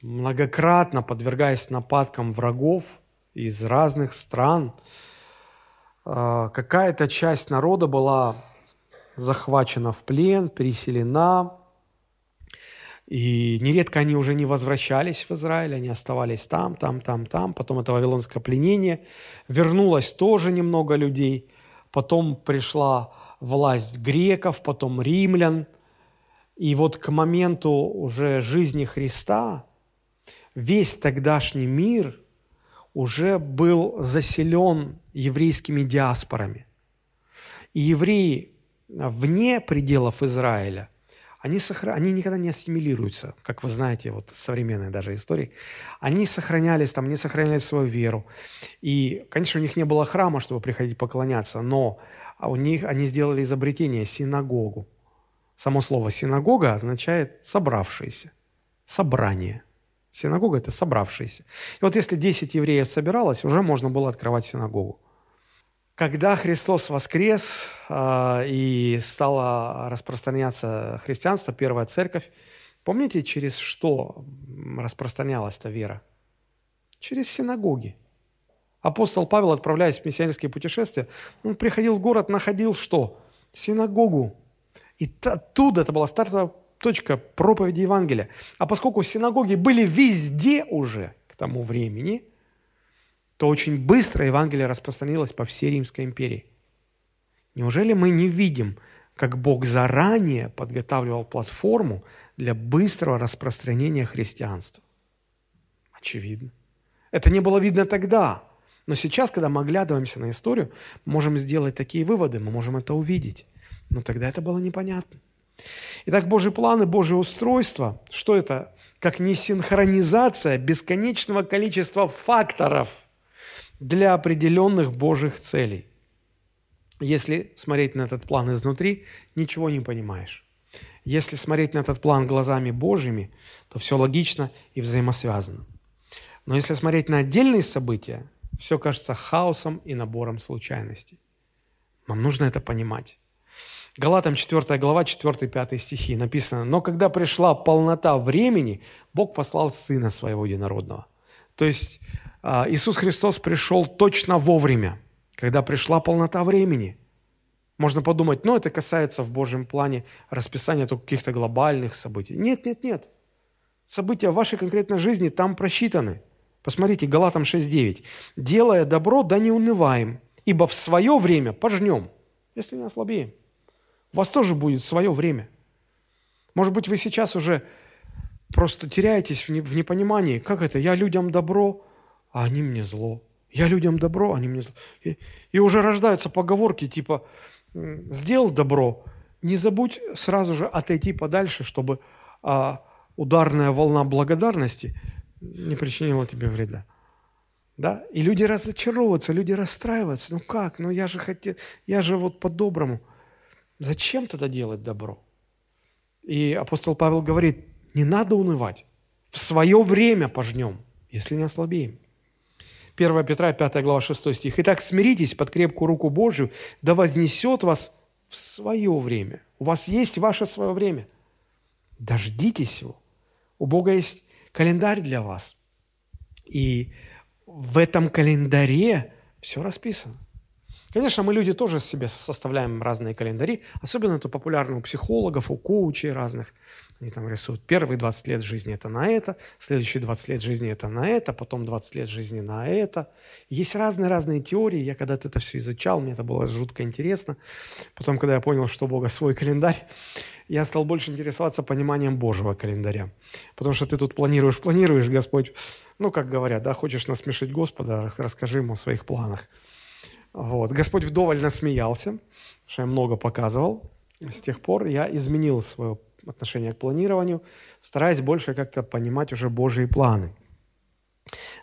[SPEAKER 1] многократно подвергаясь нападкам врагов из разных стран, э, какая-то часть народа была захвачена в плен, переселена, и нередко они уже не возвращались в Израиль, они оставались там, там, там, там. Потом это вавилонское пленение. Вернулось тоже немного людей. Потом пришла власть греков, потом римлян – и вот к моменту уже жизни Христа весь тогдашний мир уже был заселен еврейскими диаспорами. И евреи вне пределов Израиля, они, сохра... они никогда не ассимилируются, как вы знаете, вот современной даже истории. Они сохранялись там, они сохраняли свою веру. И, конечно, у них не было храма, чтобы приходить поклоняться, но у них они сделали изобретение, синагогу. Само слово «синагога» означает «собравшиеся», «собрание». Синагога – это собравшиеся. И вот если 10 евреев собиралось, уже можно было открывать синагогу. Когда Христос воскрес э, и стало распространяться христианство, первая церковь, помните, через что распространялась эта вера? Через синагоги. Апостол Павел, отправляясь в миссионерские путешествия, он приходил в город, находил что? Синагогу. И оттуда это была стартовая точка проповеди Евангелия. А поскольку синагоги были везде уже к тому времени, то очень быстро Евангелие распространилось по всей Римской империи. Неужели мы не видим, как Бог заранее подготавливал платформу для быстрого распространения христианства? Очевидно. Это не было видно тогда. Но сейчас, когда мы оглядываемся на историю, можем сделать такие выводы, мы можем это увидеть. Но тогда это было непонятно. Итак, Божий план и Божье устройство, что это? Как не синхронизация бесконечного количества факторов для определенных Божьих целей. Если смотреть на этот план изнутри, ничего не понимаешь. Если смотреть на этот план глазами Божьими, то все логично и взаимосвязано. Но если смотреть на отдельные события, все кажется хаосом и набором случайностей. Нам нужно это понимать. Галатам 4 глава, 4-5 стихи написано, «Но когда пришла полнота времени, Бог послал Сына Своего Единородного». То есть а, Иисус Христос пришел точно вовремя, когда пришла полнота времени. Можно подумать, ну это касается в Божьем плане расписания только каких-то глобальных событий. Нет, нет, нет. События в вашей конкретной жизни там просчитаны. Посмотрите, Галатам 6.9. «Делая добро, да не унываем, ибо в свое время пожнем, если не ослабеем». У вас тоже будет свое время. Может быть, вы сейчас уже просто теряетесь в непонимании, как это, я людям добро, а они мне зло. Я людям добро, а они мне зло. И, и уже рождаются поговорки типа «сделал добро, не забудь сразу же отойти подальше, чтобы а, ударная волна благодарности не причинила тебе вреда». Да? И люди разочаровываются, люди расстраиваются. Ну как? Ну я же хотел, я же вот по-доброму. Зачем тогда делать добро? И апостол Павел говорит, не надо унывать. В свое время пожнем, если не ослабеем. 1 Петра, 5 глава, 6 стих. «Итак, смиритесь под крепкую руку Божию, да вознесет вас в свое время». У вас есть ваше свое время. Дождитесь его. У Бога есть календарь для вас. И в этом календаре все расписано. Конечно, мы люди тоже себе составляем разные календари, особенно это популярно у психологов, у коучей разных. Они там рисуют первые 20 лет жизни это на это, следующие 20 лет жизни это на это, потом 20 лет жизни на это. Есть разные-разные теории. Я когда-то это все изучал, мне это было жутко интересно. Потом, когда я понял, что у Бога свой календарь, я стал больше интересоваться пониманием Божьего календаря. Потому что ты тут планируешь, планируешь, Господь, ну, как говорят, да, хочешь насмешить Господа, расскажи ему о своих планах. Вот. Господь вдоволь насмеялся, что я много показывал. С тех пор я изменил свое отношение к планированию, стараясь больше как-то понимать уже Божьи планы.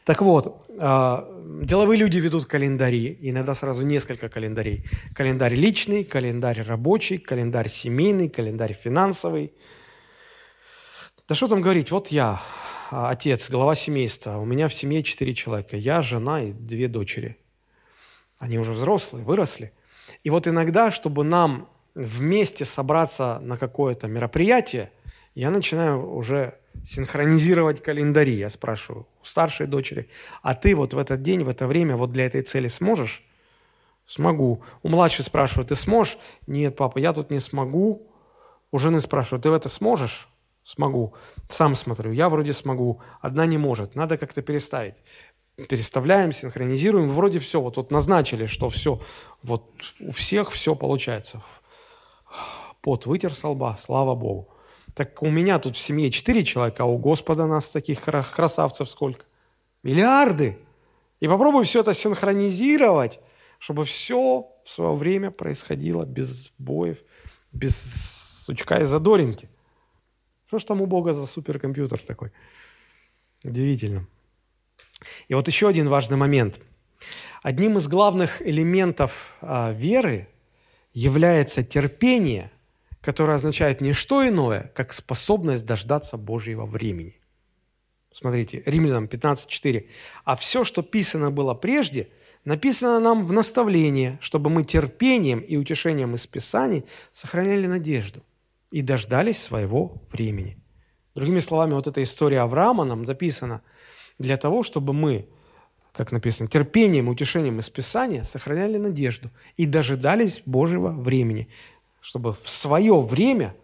[SPEAKER 1] Так вот, а, деловые люди ведут календари, иногда сразу несколько календарей. Календарь личный, календарь рабочий, календарь семейный, календарь финансовый. Да что там говорить, вот я, а, отец, глава семейства, у меня в семье четыре человека, я, жена и две дочери – они уже взрослые, выросли. И вот иногда, чтобы нам вместе собраться на какое-то мероприятие, я начинаю уже синхронизировать календари. Я спрашиваю у старшей дочери, а ты вот в этот день, в это время вот для этой цели сможешь? Смогу. У младшей спрашиваю, ты сможешь? Нет, папа, я тут не смогу. У жены спрашиваю, ты в это сможешь? Смогу. Сам смотрю, я вроде смогу, одна не может. Надо как-то переставить переставляем, синхронизируем, вроде все, вот, вот назначили, что все, вот у всех все получается. Пот вытер со лба, слава Богу. Так у меня тут в семье четыре человека, а у Господа нас таких красавцев сколько? Миллиарды. И попробуй все это синхронизировать, чтобы все в свое время происходило без боев, без сучка и задоринки. Что ж там у Бога за суперкомпьютер такой? Удивительно. И вот еще один важный момент. Одним из главных элементов а, веры является терпение, которое означает не что иное, как способность дождаться Божьего времени. Смотрите, Римлянам 15.4. «А все, что писано было прежде, написано нам в наставление, чтобы мы терпением и утешением из Писаний сохраняли надежду и дождались своего времени». Другими словами, вот эта история Авраама нам записана – для того, чтобы мы, как написано, терпением, утешением из Писания сохраняли надежду и дожидались Божьего времени, чтобы в свое время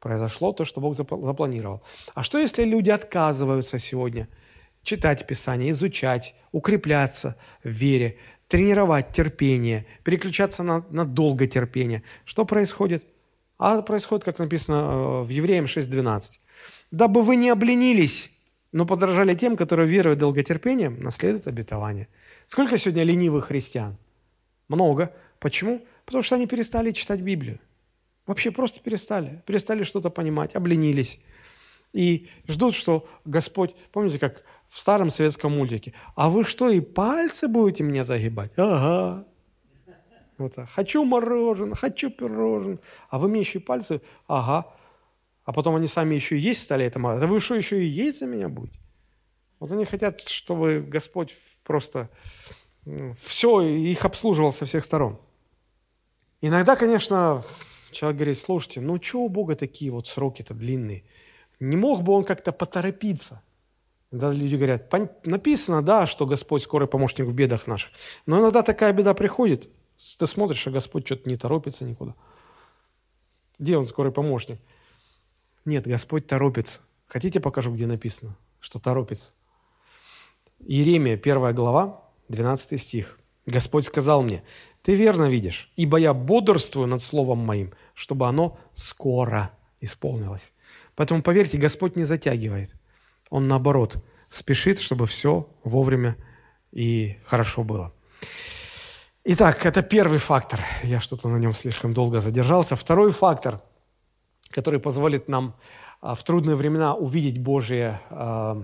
[SPEAKER 1] произошло то, что Бог запланировал. А что, если люди отказываются сегодня читать Писание, изучать, укрепляться в вере, тренировать терпение, переключаться на, на долготерпение? Что происходит? А происходит, как написано э, в Евреям 6.12. «Дабы вы не обленились но подражали тем, которые верой и долготерпением наследуют обетование. Сколько сегодня ленивых христиан? Много. Почему? Потому что они перестали читать Библию. Вообще просто перестали. Перестали что-то понимать, обленились. И ждут, что Господь, помните, как в старом советском мультике, а вы что, и пальцы будете мне загибать? Ага. Вот так. Хочу мороженое, хочу пирожное. А вы мне еще и пальцы? Ага. А потом они сами еще и есть стали это мало. Да вы что, еще и есть за меня будете? Вот они хотят, чтобы Господь просто все их обслуживал со всех сторон. Иногда, конечно, человек говорит, слушайте, ну что у Бога такие вот сроки-то длинные? Не мог бы он как-то поторопиться? Когда люди говорят, написано, да, что Господь скорый помощник в бедах наших. Но иногда такая беда приходит, ты смотришь, а Господь что-то не торопится никуда. Где он скорый помощник? Нет, Господь торопится. Хотите, покажу, где написано, что торопится? Иеремия, первая глава, 12 стих. Господь сказал мне, ты верно видишь, ибо я бодрствую над словом моим, чтобы оно скоро исполнилось. Поэтому, поверьте, Господь не затягивает. Он, наоборот, спешит, чтобы все вовремя и хорошо было. Итак, это первый фактор. Я что-то на нем слишком долго задержался. Второй фактор, который позволит нам а, в трудные времена увидеть Божие а,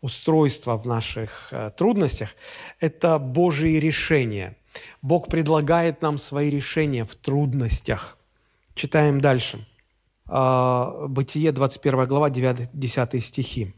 [SPEAKER 1] устройство в наших а, трудностях, это Божие решения. Бог предлагает нам свои решения в трудностях. Читаем дальше. Бытие, 21 глава, 9-10 стихи.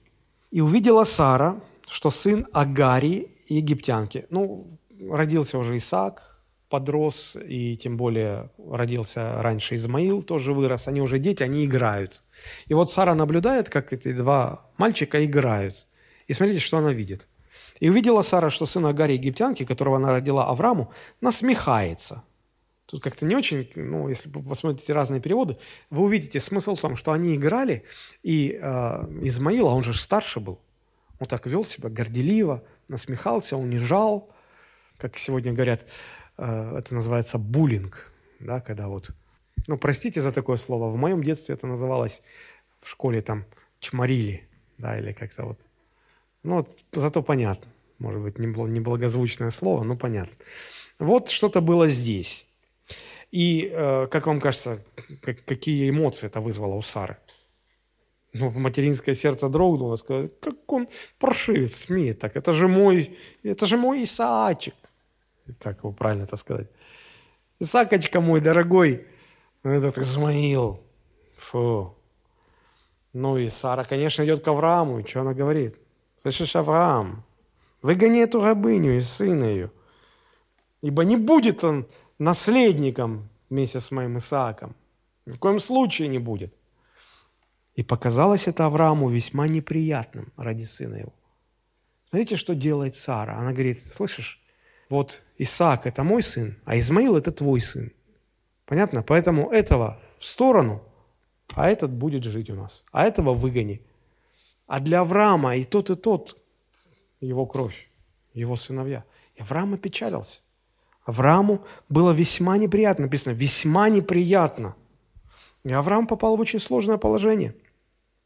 [SPEAKER 1] «И увидела Сара, что сын Агари, египтянки». Ну, родился уже Исаак, подрос, и тем более родился раньше Измаил, тоже вырос. Они уже дети, они играют. И вот Сара наблюдает, как эти два мальчика играют. И смотрите, что она видит. «И увидела Сара, что сын Агари египтянки, которого она родила Аврааму, насмехается». Тут как-то не очень, ну, если вы посмотрите разные переводы, вы увидите смысл в том, что они играли, и э, Измаил, а он же старше был, он так вел себя горделиво, насмехался, унижал, как сегодня говорят, это называется буллинг, да, когда вот, ну, простите за такое слово, в моем детстве это называлось в школе там чморили, да, или как-то вот. Ну, вот, зато понятно, может быть, неблагозвучное слово, но понятно. Вот что-то было здесь. И, э, как вам кажется, как, какие эмоции это вызвало у Сары? Ну, материнское сердце дрогнуло, сказать, как он паршивец смеет так, это же мой, это же мой Исаачик как его правильно это сказать? Исакочка мой дорогой, этот Измаил. Фу. Ну и Сара, конечно, идет к Аврааму. И что она говорит? Слышишь, Авраам, выгони эту рабыню и сына ее, ибо не будет он наследником вместе с моим Исааком. Ни в коем случае не будет. И показалось это Аврааму весьма неприятным ради сына его. Смотрите, что делает Сара. Она говорит, слышишь, вот Исаак – это мой сын, а Измаил – это твой сын. Понятно? Поэтому этого в сторону, а этот будет жить у нас. А этого выгони. А для Авраама и тот, и тот его кровь, его сыновья. И Авраам опечалился. Аврааму было весьма неприятно, написано, весьма неприятно. И Авраам попал в очень сложное положение.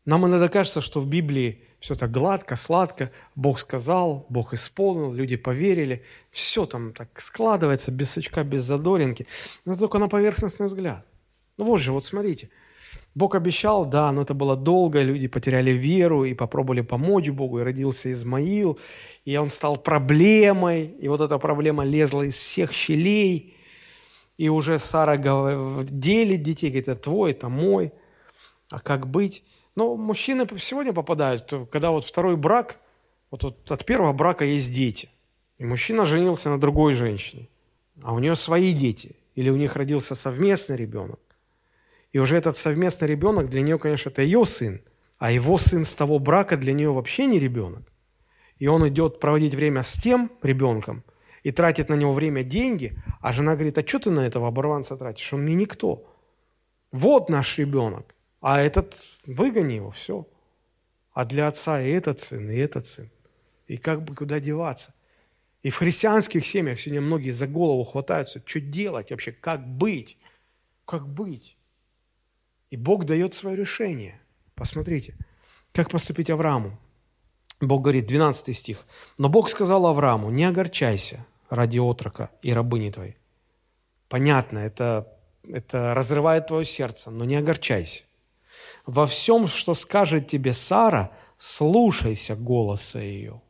[SPEAKER 1] Нам иногда кажется, что в Библии все так гладко, сладко, Бог сказал, Бог исполнил, люди поверили, все там так складывается, без сучка, без задоринки, но только на поверхностный взгляд. Ну вот же, вот смотрите, Бог обещал, да, но это было долго, люди потеряли веру и попробовали помочь Богу, и родился Измаил, и он стал проблемой, и вот эта проблема лезла из всех щелей, и уже Сара делит детей, говорит, это твой, это мой, а как быть? Но мужчины сегодня попадают, когда вот второй брак, вот, вот от первого брака есть дети. И мужчина женился на другой женщине, а у нее свои дети. Или у них родился совместный ребенок. И уже этот совместный ребенок для нее, конечно, это ее сын. А его сын с того брака для нее вообще не ребенок. И он идет проводить время с тем ребенком и тратит на него время деньги, а жена говорит, а что ты на этого оборванца тратишь? Он мне никто. Вот наш ребенок. А этот, выгони его, все. А для отца и этот сын, и этот сын. И как бы куда деваться? И в христианских семьях сегодня многие за голову хватаются, что делать вообще, как быть? Как быть? И Бог дает свое решение. Посмотрите, как поступить Аврааму. Бог говорит, 12 стих. «Но Бог сказал Аврааму, не огорчайся ради отрока и рабыни твоей». Понятно, это, это разрывает твое сердце, но не огорчайся. Во всем, что скажет тебе Сара, слушайся голоса ее.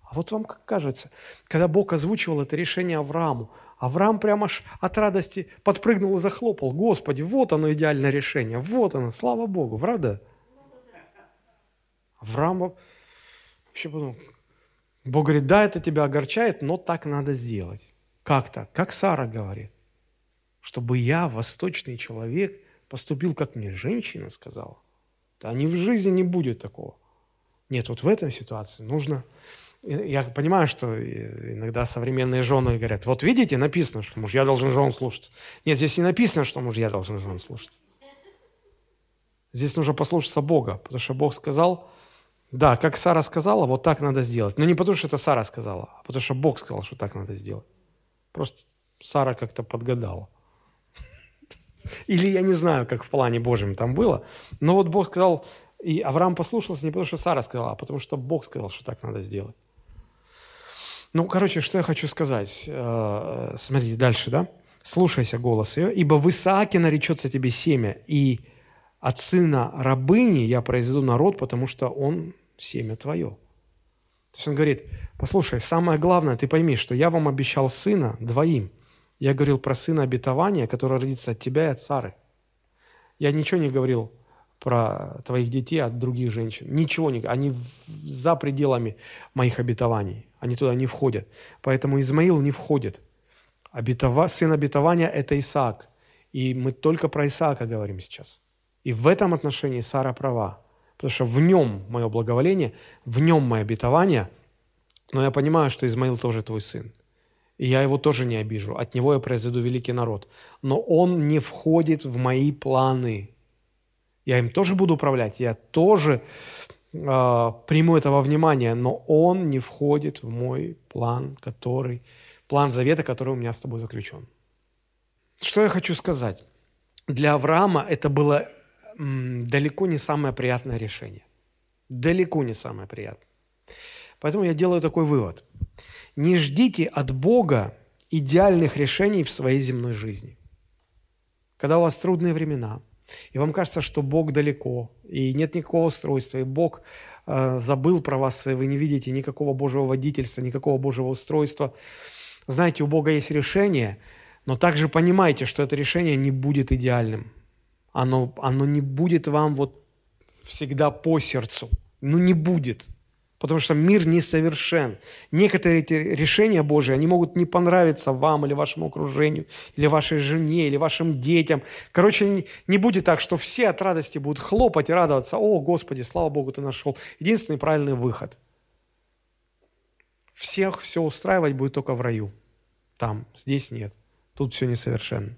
[SPEAKER 1] А вот вам как кажется, когда Бог озвучивал это решение Аврааму, Авраам прямо аж от радости подпрыгнул и захлопал. Господи, вот оно идеальное решение, вот оно, слава Богу, правда? Авраам, Вообще подумал, Бог говорит, да, это тебя огорчает, но так надо сделать. Как так? Как Сара говорит. Чтобы я, восточный человек, поступил, как мне женщина сказала. Да ни в жизни не будет такого. Нет, вот в этой ситуации нужно... Я понимаю, что иногда современные жены говорят, вот видите, написано, что мужья должен жен слушаться. Нет, здесь не написано, что мужья должны жен слушаться. Здесь нужно послушаться Бога, потому что Бог сказал, да, как Сара сказала, вот так надо сделать. Но не потому, что это Сара сказала, а потому что Бог сказал, что так надо сделать. Просто Сара как-то подгадала. Или я не знаю, как в плане Божьем там было, но вот Бог сказал, и Авраам послушался не потому, что Сара сказала, а потому что Бог сказал, что так надо сделать. Ну, короче, что я хочу сказать. Э, смотрите, дальше, да? Слушайся голос ее, ибо в Исааке наречется тебе семя, и от сына рабыни я произведу народ, потому что он семя твое. То есть он говорит, послушай, самое главное, ты пойми, что я вам обещал сына двоим. Я говорил про сына обетования, который родится от тебя и от Сары. Я ничего не говорил про твоих детей от других женщин. Ничего не Они за пределами моих обетований. Они туда не входят. Поэтому Измаил не входит. Обетова... Сын обетования – это Исаак. И мы только про Исаака говорим сейчас. И в этом отношении Сара права. Потому что в нем мое благоволение, в нем мое обетование. Но я понимаю, что Измаил тоже твой сын. Я его тоже не обижу. От него я произведу великий народ. Но он не входит в мои планы. Я им тоже буду управлять. Я тоже э, приму этого внимания. Но он не входит в мой план, который, план завета, который у меня с тобой заключен. Что я хочу сказать? Для Авраама это было далеко не самое приятное решение. Далеко не самое приятное. Поэтому я делаю такой вывод. Не ждите от Бога идеальных решений в своей земной жизни. Когда у вас трудные времена, и вам кажется, что Бог далеко, и нет никакого устройства, и Бог э, забыл про вас, и вы не видите никакого Божьего водительства, никакого Божьего устройства. Знаете, у Бога есть решение, но также понимайте, что это решение не будет идеальным – оно, оно не будет вам вот всегда по сердцу. Ну, не будет. Потому что мир несовершен. Некоторые эти решения Божьи, они могут не понравиться вам или вашему окружению, или вашей жене, или вашим детям. Короче, не будет так, что все от радости будут хлопать и радоваться. О, Господи, слава Богу, ты нашел единственный правильный выход. Всех все устраивать будет только в раю. Там, здесь нет. Тут все несовершенно.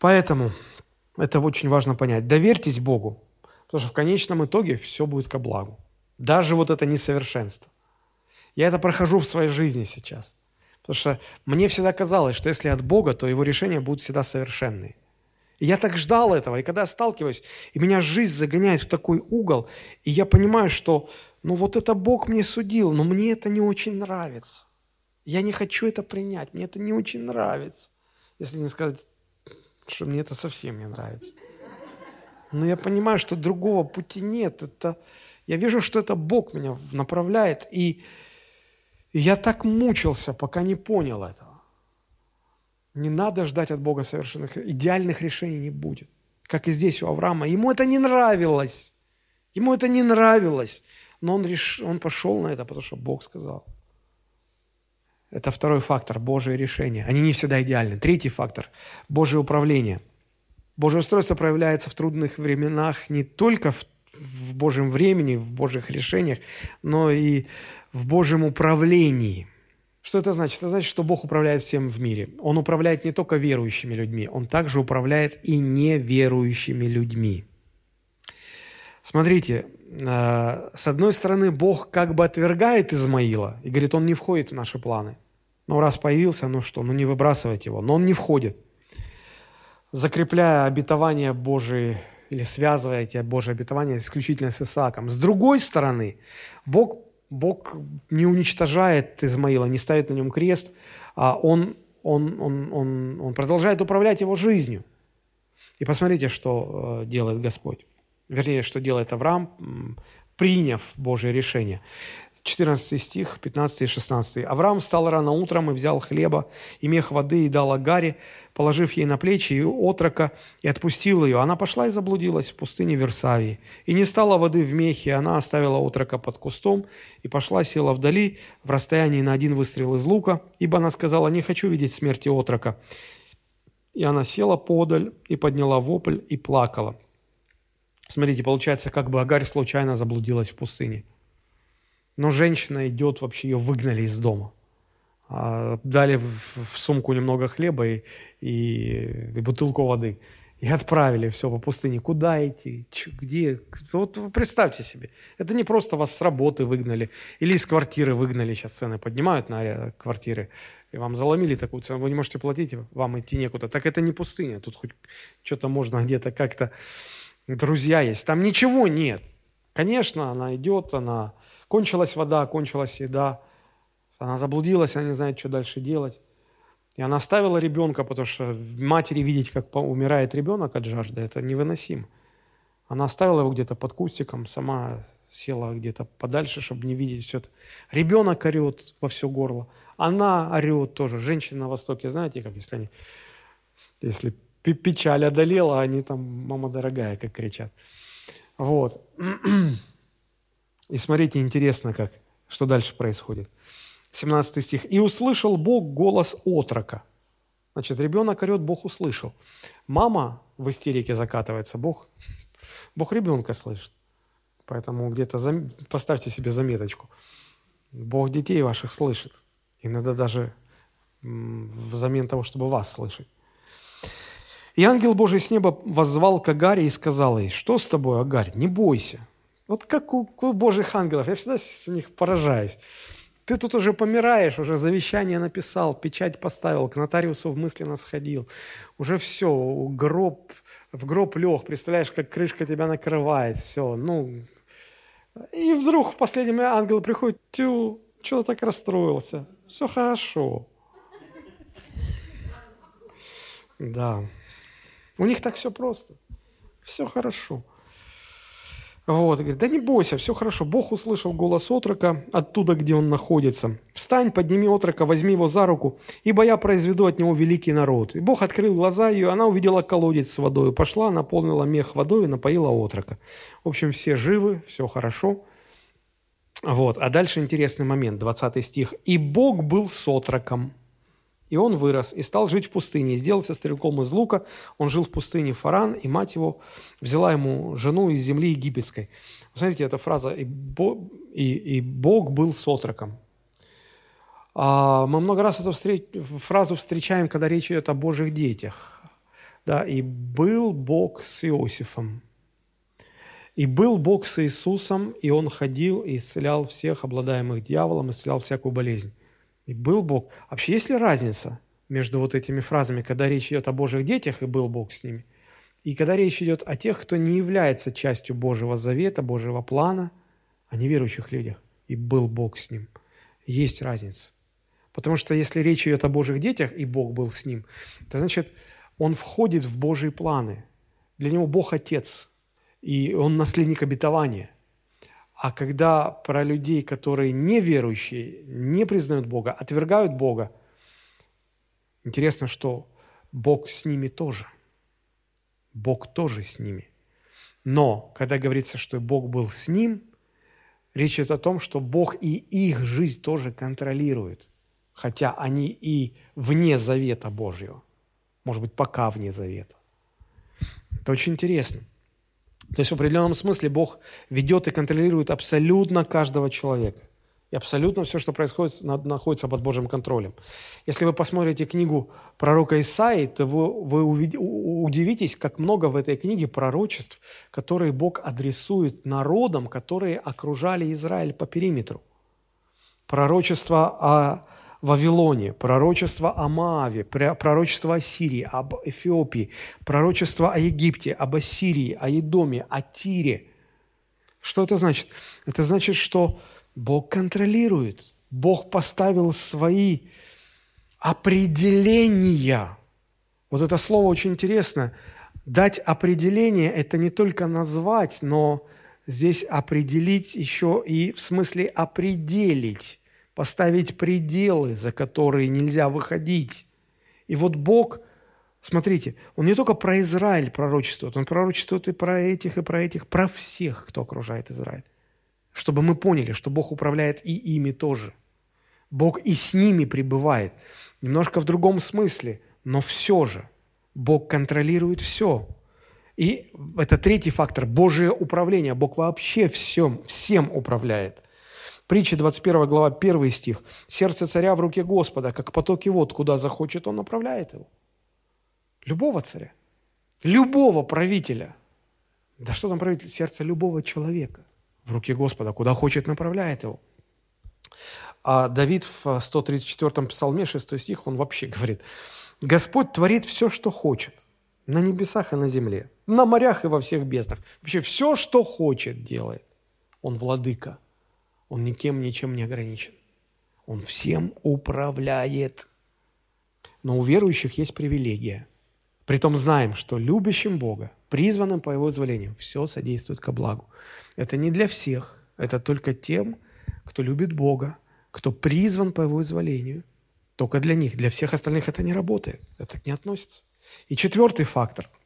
[SPEAKER 1] Поэтому это очень важно понять. Доверьтесь Богу, потому что в конечном итоге все будет ко благу. Даже вот это несовершенство. Я это прохожу в своей жизни сейчас. Потому что мне всегда казалось, что если от Бога, то его решения будут всегда совершенные. И я так ждал этого, и когда я сталкиваюсь, и меня жизнь загоняет в такой угол, и я понимаю, что ну вот это Бог мне судил, но мне это не очень нравится. Я не хочу это принять, мне это не очень нравится. Если не сказать что мне это совсем не нравится. Но я понимаю, что другого пути нет. Это, я вижу, что это Бог меня направляет, и, я так мучился, пока не понял этого. Не надо ждать от Бога совершенных, идеальных решений не будет. Как и здесь у Авраама. Ему это не нравилось. Ему это не нравилось. Но он, реш... он пошел на это, потому что Бог сказал. Это второй фактор – Божие решение. Они не всегда идеальны. Третий фактор – Божие управление. Божье устройство проявляется в трудных временах не только в, в Божьем времени, в Божьих решениях, но и в Божьем управлении. Что это значит? Это значит, что Бог управляет всем в мире. Он управляет не только верующими людьми, Он также управляет и неверующими людьми. Смотрите, э, с одной стороны, Бог как бы отвергает Измаила и говорит, он не входит в наши планы. Ну, раз появился, ну что, ну не выбрасывать его. Но он не входит. Закрепляя обетование Божие или связывая эти Божьи обетования исключительно с Исааком. С другой стороны, Бог, Бог не уничтожает Измаила, не ставит на нем крест, а он, он, он, он, он продолжает управлять его жизнью. И посмотрите, что э, делает Господь. Вернее, что делает Авраам, приняв Божье решение. 14 стих, 15 и 16. «Авраам встал рано утром и взял хлеба и мех воды и дал Агаре, положив ей на плечи и отрока, и отпустил ее. Она пошла и заблудилась в пустыне Версавии. И не стала воды в мехе, она оставила отрока под кустом и пошла, села вдали, в расстоянии на один выстрел из лука, ибо она сказала, не хочу видеть смерти отрока. И она села подаль и подняла вопль и плакала. Смотрите, получается, как бы Агарь случайно заблудилась в пустыне – но женщина идет, вообще ее выгнали из дома. А, дали в, сумку немного хлеба и, и, и бутылку воды. И отправили все по пустыне. Куда идти? Ч, где? Вот представьте себе. Это не просто вас с работы выгнали или из квартиры выгнали. Сейчас цены поднимают на квартиры. И вам заломили такую цену. Вы не можете платить, вам идти некуда. Так это не пустыня. Тут хоть что-то можно где-то как-то... Друзья есть. Там ничего нет. Конечно, она идет, она Кончилась вода, кончилась еда. Она заблудилась, она не знает, что дальше делать. И она оставила ребенка, потому что матери видеть, как умирает ребенок от жажды, это невыносимо. Она оставила его где-то под кустиком, сама села где-то подальше, чтобы не видеть все это. Ребенок орет во все горло. Она орет тоже. Женщины на Востоке, знаете, как если они, если печаль одолела, они там, мама дорогая, как кричат. Вот. И смотрите, интересно как, что дальше происходит. 17 стих. «И услышал Бог голос отрока». Значит, ребенок орет, Бог услышал. Мама в истерике закатывается, Бог, Бог ребенка слышит. Поэтому где-то зам... поставьте себе заметочку. Бог детей ваших слышит. Иногда даже взамен того, чтобы вас слышать. И ангел Божий с неба воззвал к Агаре и сказал ей, что с тобой, Агарь, не бойся, вот как у, у Божьих ангелов, я всегда с них поражаюсь. Ты тут уже помираешь, уже завещание написал, печать поставил, к нотариусу в мысленно сходил. Уже все, гроб, в гроб лег, представляешь, как крышка тебя накрывает, все. Ну, и вдруг в последний ангел приходит, тю, что ты так расстроился? Все хорошо. Да. У них так все просто. Все хорошо. Вот, говорит, да не бойся, все хорошо. Бог услышал голос отрока оттуда, где он находится. Встань, подними отрока, возьми его за руку, ибо я произведу от него великий народ. И Бог открыл глаза ее, она увидела колодец с водой, пошла, наполнила мех водой и напоила отрока. В общем, все живы, все хорошо. Вот, а дальше интересный момент, 20 стих. «И Бог был с отроком, и он вырос и стал жить в пустыне, и сделался стрелком из лука. Он жил в пустыне Фаран, и мать его взяла ему жену из земли египетской. Смотрите, эта фраза «и, Бог, и, и Бог был с отроком». А, мы много раз эту встреч, фразу встречаем, когда речь идет о Божьих детях. Да, «И был Бог с Иосифом». И был Бог с Иисусом, и Он ходил и исцелял всех обладаемых дьяволом, исцелял всякую болезнь. И был Бог. Вообще есть ли разница между вот этими фразами, когда речь идет о Божьих детях и был Бог с ними, и когда речь идет о тех, кто не является частью Божьего завета, Божьего плана, о неверующих людях, и был Бог с ним? Есть разница. Потому что если речь идет о Божьих детях, и Бог был с ним, это значит, он входит в Божьи планы. Для него Бог – Отец, и он наследник обетования. А когда про людей, которые неверующие, не признают Бога, отвергают Бога, интересно, что Бог с ними тоже. Бог тоже с ними. Но когда говорится, что Бог был с ним, речь идет о том, что Бог и их жизнь тоже контролирует. Хотя они и вне завета Божьего. Может быть, пока вне завета. Это очень интересно. То есть в определенном смысле Бог ведет и контролирует абсолютно каждого человека. И абсолютно все, что происходит, находится под Божьим контролем. Если вы посмотрите книгу пророка Исаи, то вы, вы удивитесь, как много в этой книге пророчеств, которые Бог адресует народам, которые окружали Израиль по периметру. Пророчество о Вавилоне, пророчество о Мааве, пророчество о Сирии, об Эфиопии, пророчество о Египте, об Ассирии, о Едоме, о Тире. Что это значит? Это значит, что Бог контролирует. Бог поставил свои определения. Вот это слово очень интересно. Дать определение – это не только назвать, но здесь определить еще и в смысле определить, поставить пределы, за которые нельзя выходить. И вот Бог, смотрите, Он не только про Израиль пророчествует, Он пророчествует и про этих, и про этих, про всех, кто окружает Израиль. Чтобы мы поняли, что Бог управляет и ими тоже. Бог и с ними пребывает. Немножко в другом смысле, но все же. Бог контролирует все. И это третий фактор – Божие управление. Бог вообще всем, всем управляет. Притча 21 глава, 1 стих. «Сердце царя в руке Господа, как потоки вод, куда захочет, он направляет его». Любого царя, любого правителя. Да что там правитель? Сердце любого человека в руке Господа, куда хочет, направляет его. А Давид в 134-м псалме, 6 стих, он вообще говорит, «Господь творит все, что хочет, на небесах и на земле, на морях и во всех безднах. Вообще все, что хочет, делает. Он владыка. Он никем, ничем не ограничен. Он всем управляет. Но у верующих есть привилегия. Притом знаем, что любящим Бога, призванным по Его изволению, все содействует ко благу. Это не для всех, это только тем, кто любит Бога, кто призван по Его изволению. Только для них. Для всех остальных это не работает. Это не относится. И четвертый фактор –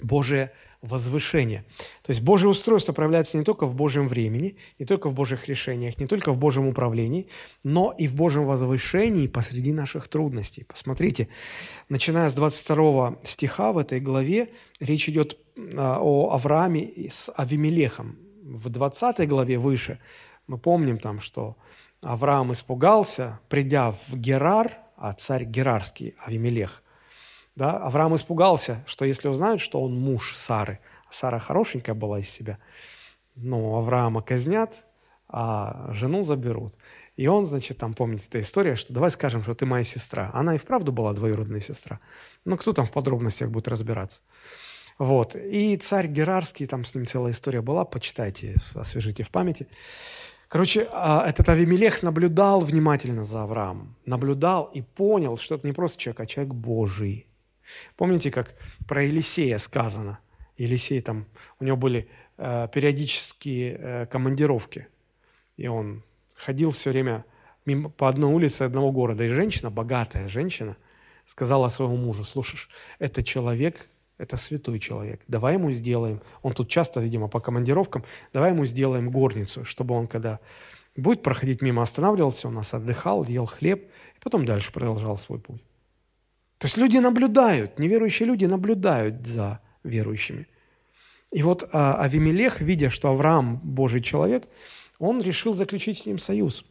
[SPEAKER 1] Божие возвышение. То есть Божье устройство проявляется не только в Божьем времени, не только в Божьих решениях, не только в Божьем управлении, но и в Божьем возвышении посреди наших трудностей. Посмотрите, начиная с 22 стиха в этой главе, речь идет а, о Аврааме с Авимелехом. В 20 главе выше мы помним там, что Авраам испугался, придя в Герар, а царь Герарский, Авимелех, да, Авраам испугался, что если узнают, что он муж Сары, а Сара хорошенькая была из себя, ну, Авраама казнят, а жену заберут. И он, значит, там, помните эта история, что давай скажем, что ты моя сестра. Она и вправду была двоюродная сестра. Ну, кто там в подробностях будет разбираться? Вот. И царь Герарский, там с ним целая история была, почитайте, освежите в памяти. Короче, а, этот Авимелех наблюдал внимательно за Авраамом. Наблюдал и понял, что это не просто человек, а человек Божий. Помните, как про Елисея сказано? Елисей там, у него были э, периодические э, командировки, и он ходил все время мимо, по одной улице одного города, и женщина, богатая женщина, сказала своему мужу, слушай, это человек, это святой человек, давай ему сделаем, он тут часто, видимо, по командировкам, давай ему сделаем горницу, чтобы он, когда будет проходить мимо, останавливался, у нас отдыхал, ел хлеб, и потом дальше продолжал свой путь. То есть люди наблюдают, неверующие люди наблюдают за верующими. И вот а, Авимелех, видя, что Авраам Божий человек, он решил заключить с ним союз.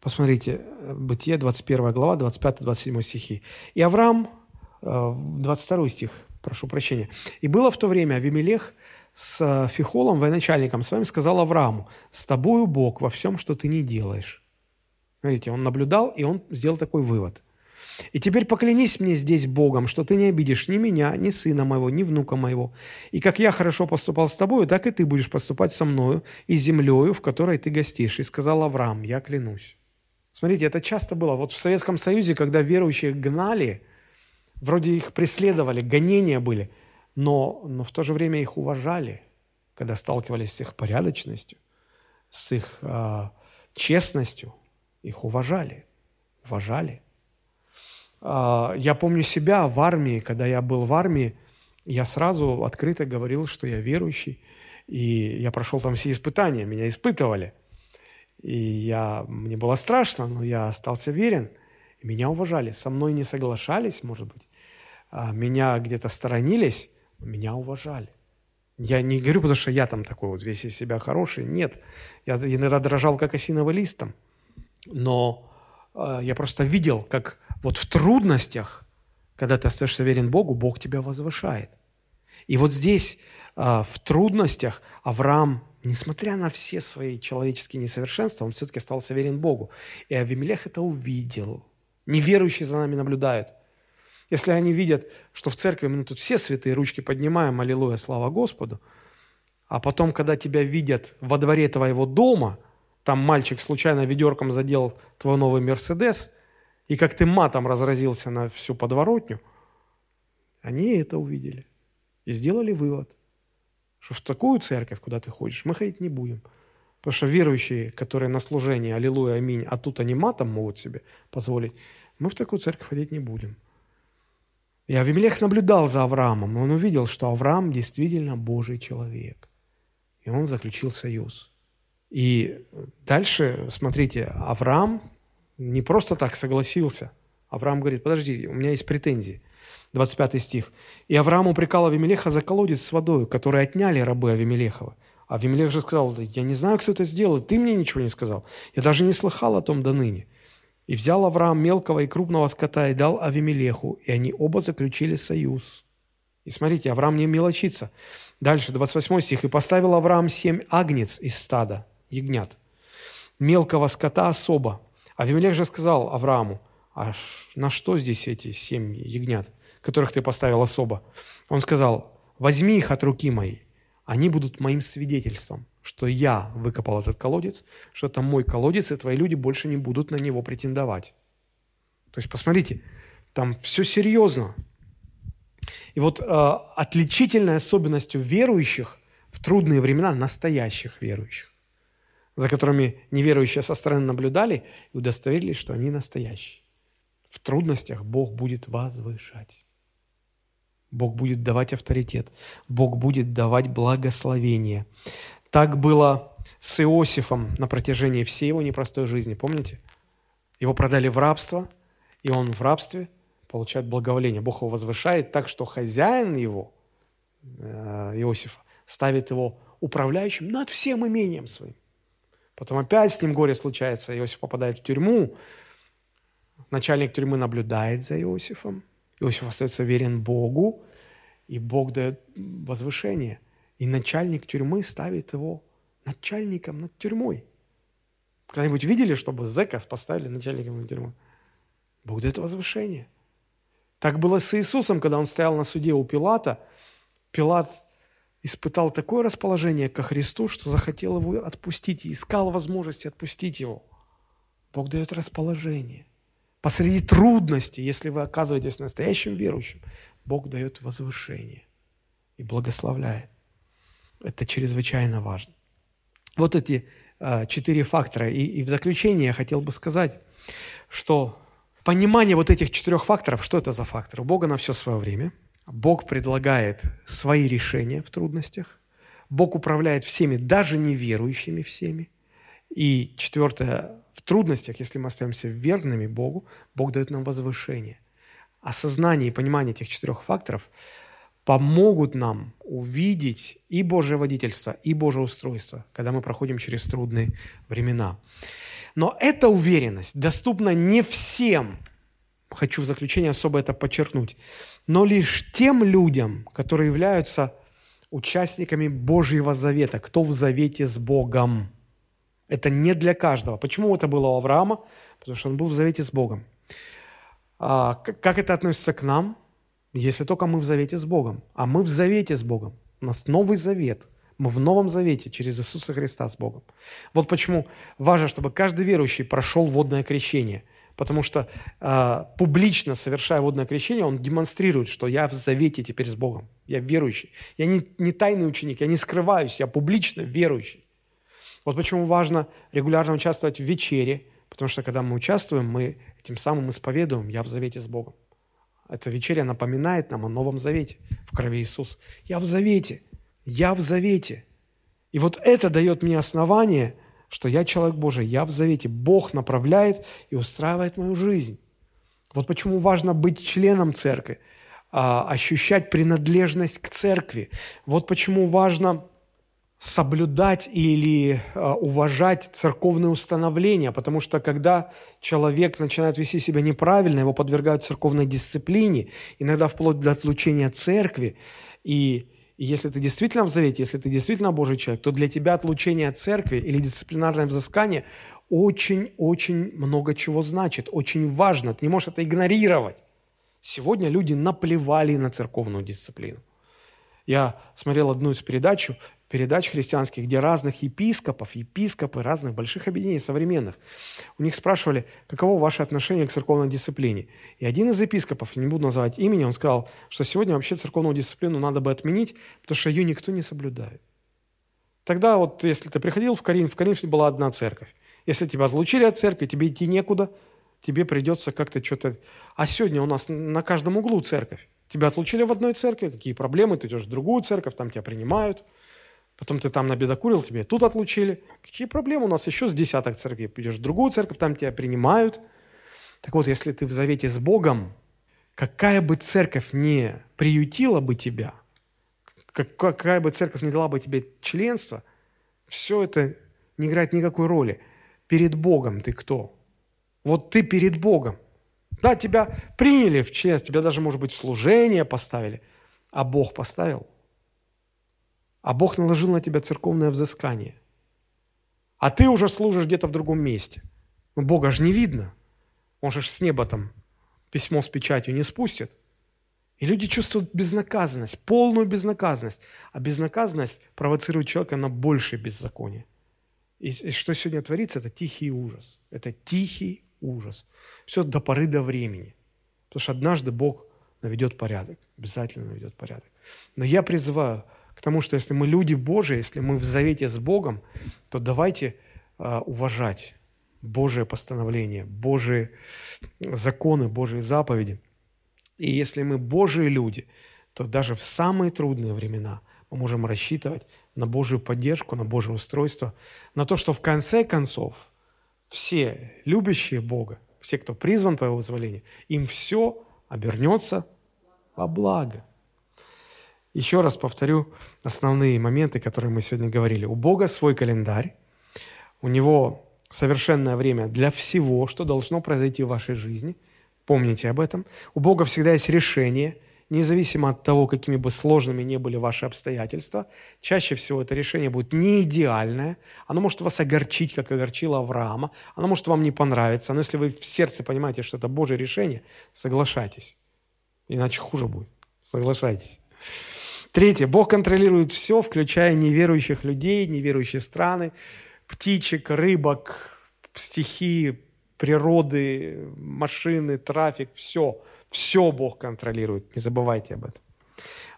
[SPEAKER 1] Посмотрите, Бытие, 21 глава, 25-27 стихи. И Авраам, 22 э, стих, прошу прощения. «И было в то время Авимелех с Фихолом, военачальником своим, сказал Аврааму, «С тобою Бог во всем, что ты не делаешь». Смотрите, он наблюдал, и он сделал такой вывод – и теперь поклянись мне здесь Богом, что ты не обидишь ни меня, ни сына моего, ни внука моего. И как я хорошо поступал с тобою, так и ты будешь поступать со мною и землею, в которой ты гостишь. И сказал Авраам, я клянусь. Смотрите, это часто было. Вот в Советском Союзе, когда верующих гнали, вроде их преследовали, гонения были, но, но в то же время их уважали, когда сталкивались с их порядочностью, с их э, честностью, их уважали, уважали. А, я помню себя в армии, когда я был в армии, я сразу открыто говорил, что я верующий, и я прошел там все испытания, меня испытывали. И я, мне было страшно, но я остался верен, меня уважали. Со мной не соглашались, может быть, а меня где-то сторонились, меня уважали. Я не говорю, потому что я там такой вот весь из себя хороший. Нет, я иногда дрожал, как осиновый листом. Но э, я просто видел, как вот в трудностях, когда ты остаешься верен Богу, Бог тебя возвышает. И вот здесь, а, в трудностях, Авраам, несмотря на все свои человеческие несовершенства, он все-таки остался верен Богу. И Авимелех это увидел. Неверующие за нами наблюдают. Если они видят, что в церкви мы тут все святые ручки поднимаем, аллилуйя, слава Господу, а потом, когда тебя видят во дворе твоего дома, там мальчик случайно ведерком задел твой новый Мерседес – и как ты матом разразился на всю подворотню, они это увидели и сделали вывод. что в такую церковь, куда ты ходишь, мы ходить не будем. Потому что верующие, которые на служении, аллилуйя, аминь, а тут они матом могут себе позволить, мы в такую церковь ходить не будем. И Авимелех наблюдал за Авраамом, он увидел, что Авраам действительно Божий человек. И он заключил союз. И дальше, смотрите, Авраам не просто так согласился. Авраам говорит, подожди, у меня есть претензии. 25 стих. «И Авраам упрекал Авимелеха за колодец с водой, который отняли рабы Авимелехова. Авимелех же сказал, я не знаю, кто это сделал, ты мне ничего не сказал. Я даже не слыхал о том до ныне. И взял Авраам мелкого и крупного скота и дал Авимелеху, и они оба заключили союз. И смотрите, Авраам не мелочится. Дальше, 28 стих. «И поставил Авраам семь агнец из стада, ягнят, мелкого скота особо. Авимелех же сказал Аврааму, а на что здесь эти семь ягнят, которых ты поставил особо? Он сказал, возьми их от руки моей, они будут моим свидетельством что я выкопал этот колодец, что это мой колодец, и твои люди больше не будут на него претендовать. То есть, посмотрите, там все серьезно. И вот э, отличительной особенностью верующих в трудные времена, настоящих верующих, за которыми неверующие со стороны наблюдали и удостоверились, что они настоящие. В трудностях Бог будет возвышать. Бог будет давать авторитет. Бог будет давать благословение. Так было с Иосифом на протяжении всей его непростой жизни. Помните? Его продали в рабство, и он в рабстве получает благоволение. Бог его возвышает так, что хозяин его, э, Иосифа, ставит его управляющим над всем имением своим. Потом опять с ним горе случается, Иосиф попадает в тюрьму, начальник тюрьмы наблюдает за Иосифом, Иосиф остается верен Богу, и Бог дает возвышение – и начальник тюрьмы ставит его начальником над тюрьмой. Когда-нибудь видели, чтобы зэка поставили начальником над тюрьмой? Бог дает возвышение. Так было с Иисусом, когда он стоял на суде у Пилата. Пилат испытал такое расположение ко Христу, что захотел его отпустить и искал возможности отпустить его. Бог дает расположение. Посреди трудностей, если вы оказываетесь настоящим верующим, Бог дает возвышение и благословляет. Это чрезвычайно важно. Вот эти э, четыре фактора. И, и в заключение я хотел бы сказать, что понимание вот этих четырех факторов, что это за факторы? У Бога на все свое время. Бог предлагает свои решения в трудностях. Бог управляет всеми, даже неверующими всеми. И четвертое, в трудностях, если мы остаемся верными Богу, Бог дает нам возвышение. Осознание и понимание этих четырех факторов – помогут нам увидеть и Божье водительство, и Божье устройство, когда мы проходим через трудные времена. Но эта уверенность доступна не всем, хочу в заключение особо это подчеркнуть, но лишь тем людям, которые являются участниками Божьего завета, кто в завете с Богом. Это не для каждого. Почему это было у Авраама? Потому что он был в завете с Богом. А, как это относится к нам? если только мы в завете с Богом. А мы в завете с Богом. У нас новый завет. Мы в новом завете через Иисуса Христа с Богом. Вот почему важно, чтобы каждый верующий прошел водное крещение. Потому что э, публично совершая водное крещение, он демонстрирует, что я в завете теперь с Богом. Я верующий. Я не, не тайный ученик, я не скрываюсь, я публично верующий. Вот почему важно регулярно участвовать в вечере, потому что когда мы участвуем, мы этим самым исповедуем, я в завете с Богом. Эта вечеря напоминает нам о Новом Завете в крови Иисуса. Я в Завете. Я в Завете. И вот это дает мне основание, что я человек Божий, я в Завете. Бог направляет и устраивает мою жизнь. Вот почему важно быть членом церкви, а, ощущать принадлежность к церкви. Вот почему важно соблюдать или э, уважать церковные установления, потому что когда человек начинает вести себя неправильно, его подвергают церковной дисциплине, иногда вплоть до отлучения церкви, и, и если ты действительно в завете, если ты действительно Божий человек, то для тебя отлучение от церкви или дисциплинарное взыскание очень-очень много чего значит, очень важно, ты не можешь это игнорировать. Сегодня люди наплевали на церковную дисциплину. Я смотрел одну из передач, передач христианских, где разных епископов, епископы разных больших объединений современных, у них спрашивали, каково ваше отношение к церковной дисциплине. И один из епископов, не буду называть имени, он сказал, что сегодня вообще церковную дисциплину надо бы отменить, потому что ее никто не соблюдает. Тогда вот, если ты приходил в Коринф, в Коринфе была одна церковь. Если тебя отлучили от церкви, тебе идти некуда, тебе придется как-то что-то... А сегодня у нас на каждом углу церковь. Тебя отлучили в одной церкви, какие проблемы, ты идешь в другую церковь, там тебя принимают. Потом ты там набедокурил, тебе тут отлучили. Какие проблемы у нас еще с десяток церквей? Идешь в другую церковь, там тебя принимают. Так вот, если ты в завете с Богом, какая бы церковь не приютила бы тебя, какая бы церковь не дала бы тебе членство, все это не играет никакой роли. Перед Богом ты кто? Вот ты перед Богом. Да, тебя приняли в членство, тебя даже, может быть, в служение поставили, а Бог поставил. А Бог наложил на тебя церковное взыскание. А ты уже служишь где-то в другом месте. Но Бога же не видно. Он же с неба там письмо с печатью не спустит. И люди чувствуют безнаказанность, полную безнаказанность. А безнаказанность провоцирует человека на большее беззаконие. И, и что сегодня творится, это тихий ужас. Это тихий ужас. Все до поры до времени. Потому что однажды Бог наведет порядок. Обязательно наведет порядок. Но я призываю к тому, что если мы люди Божии, если мы в завете с Богом, то давайте э, уважать Божие постановление, Божие законы, Божьи заповеди. И если мы Божьи люди, то даже в самые трудные времена мы можем рассчитывать на Божью поддержку, на Божье устройство, на то, что в конце концов – все любящие Бога, все, кто призван по Его вызволению, им все обернется во благо. Еще раз повторю основные моменты, которые мы сегодня говорили. У Бога свой календарь, у Него совершенное время для всего, что должно произойти в вашей жизни. Помните об этом. У Бога всегда есть решение – независимо от того, какими бы сложными ни были ваши обстоятельства, чаще всего это решение будет не идеальное, оно может вас огорчить, как огорчило Авраама, оно может вам не понравиться, но если вы в сердце понимаете, что это Божье решение, соглашайтесь, иначе хуже будет. Соглашайтесь. Третье. Бог контролирует все, включая неверующих людей, неверующие страны, птичек, рыбок, стихии, природы, машины, трафик, все – все Бог контролирует, не забывайте об этом.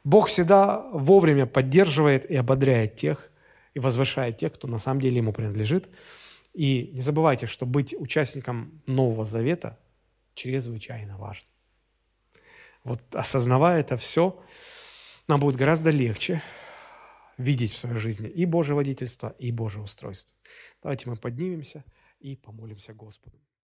[SPEAKER 1] Бог всегда вовремя поддерживает и ободряет тех, и возвышает тех, кто на самом деле ему принадлежит. И не забывайте, что быть участником Нового Завета чрезвычайно важно. Вот осознавая это все, нам будет гораздо легче видеть в своей жизни и Божье водительство, и Божье устройство. Давайте мы поднимемся и помолимся Господу.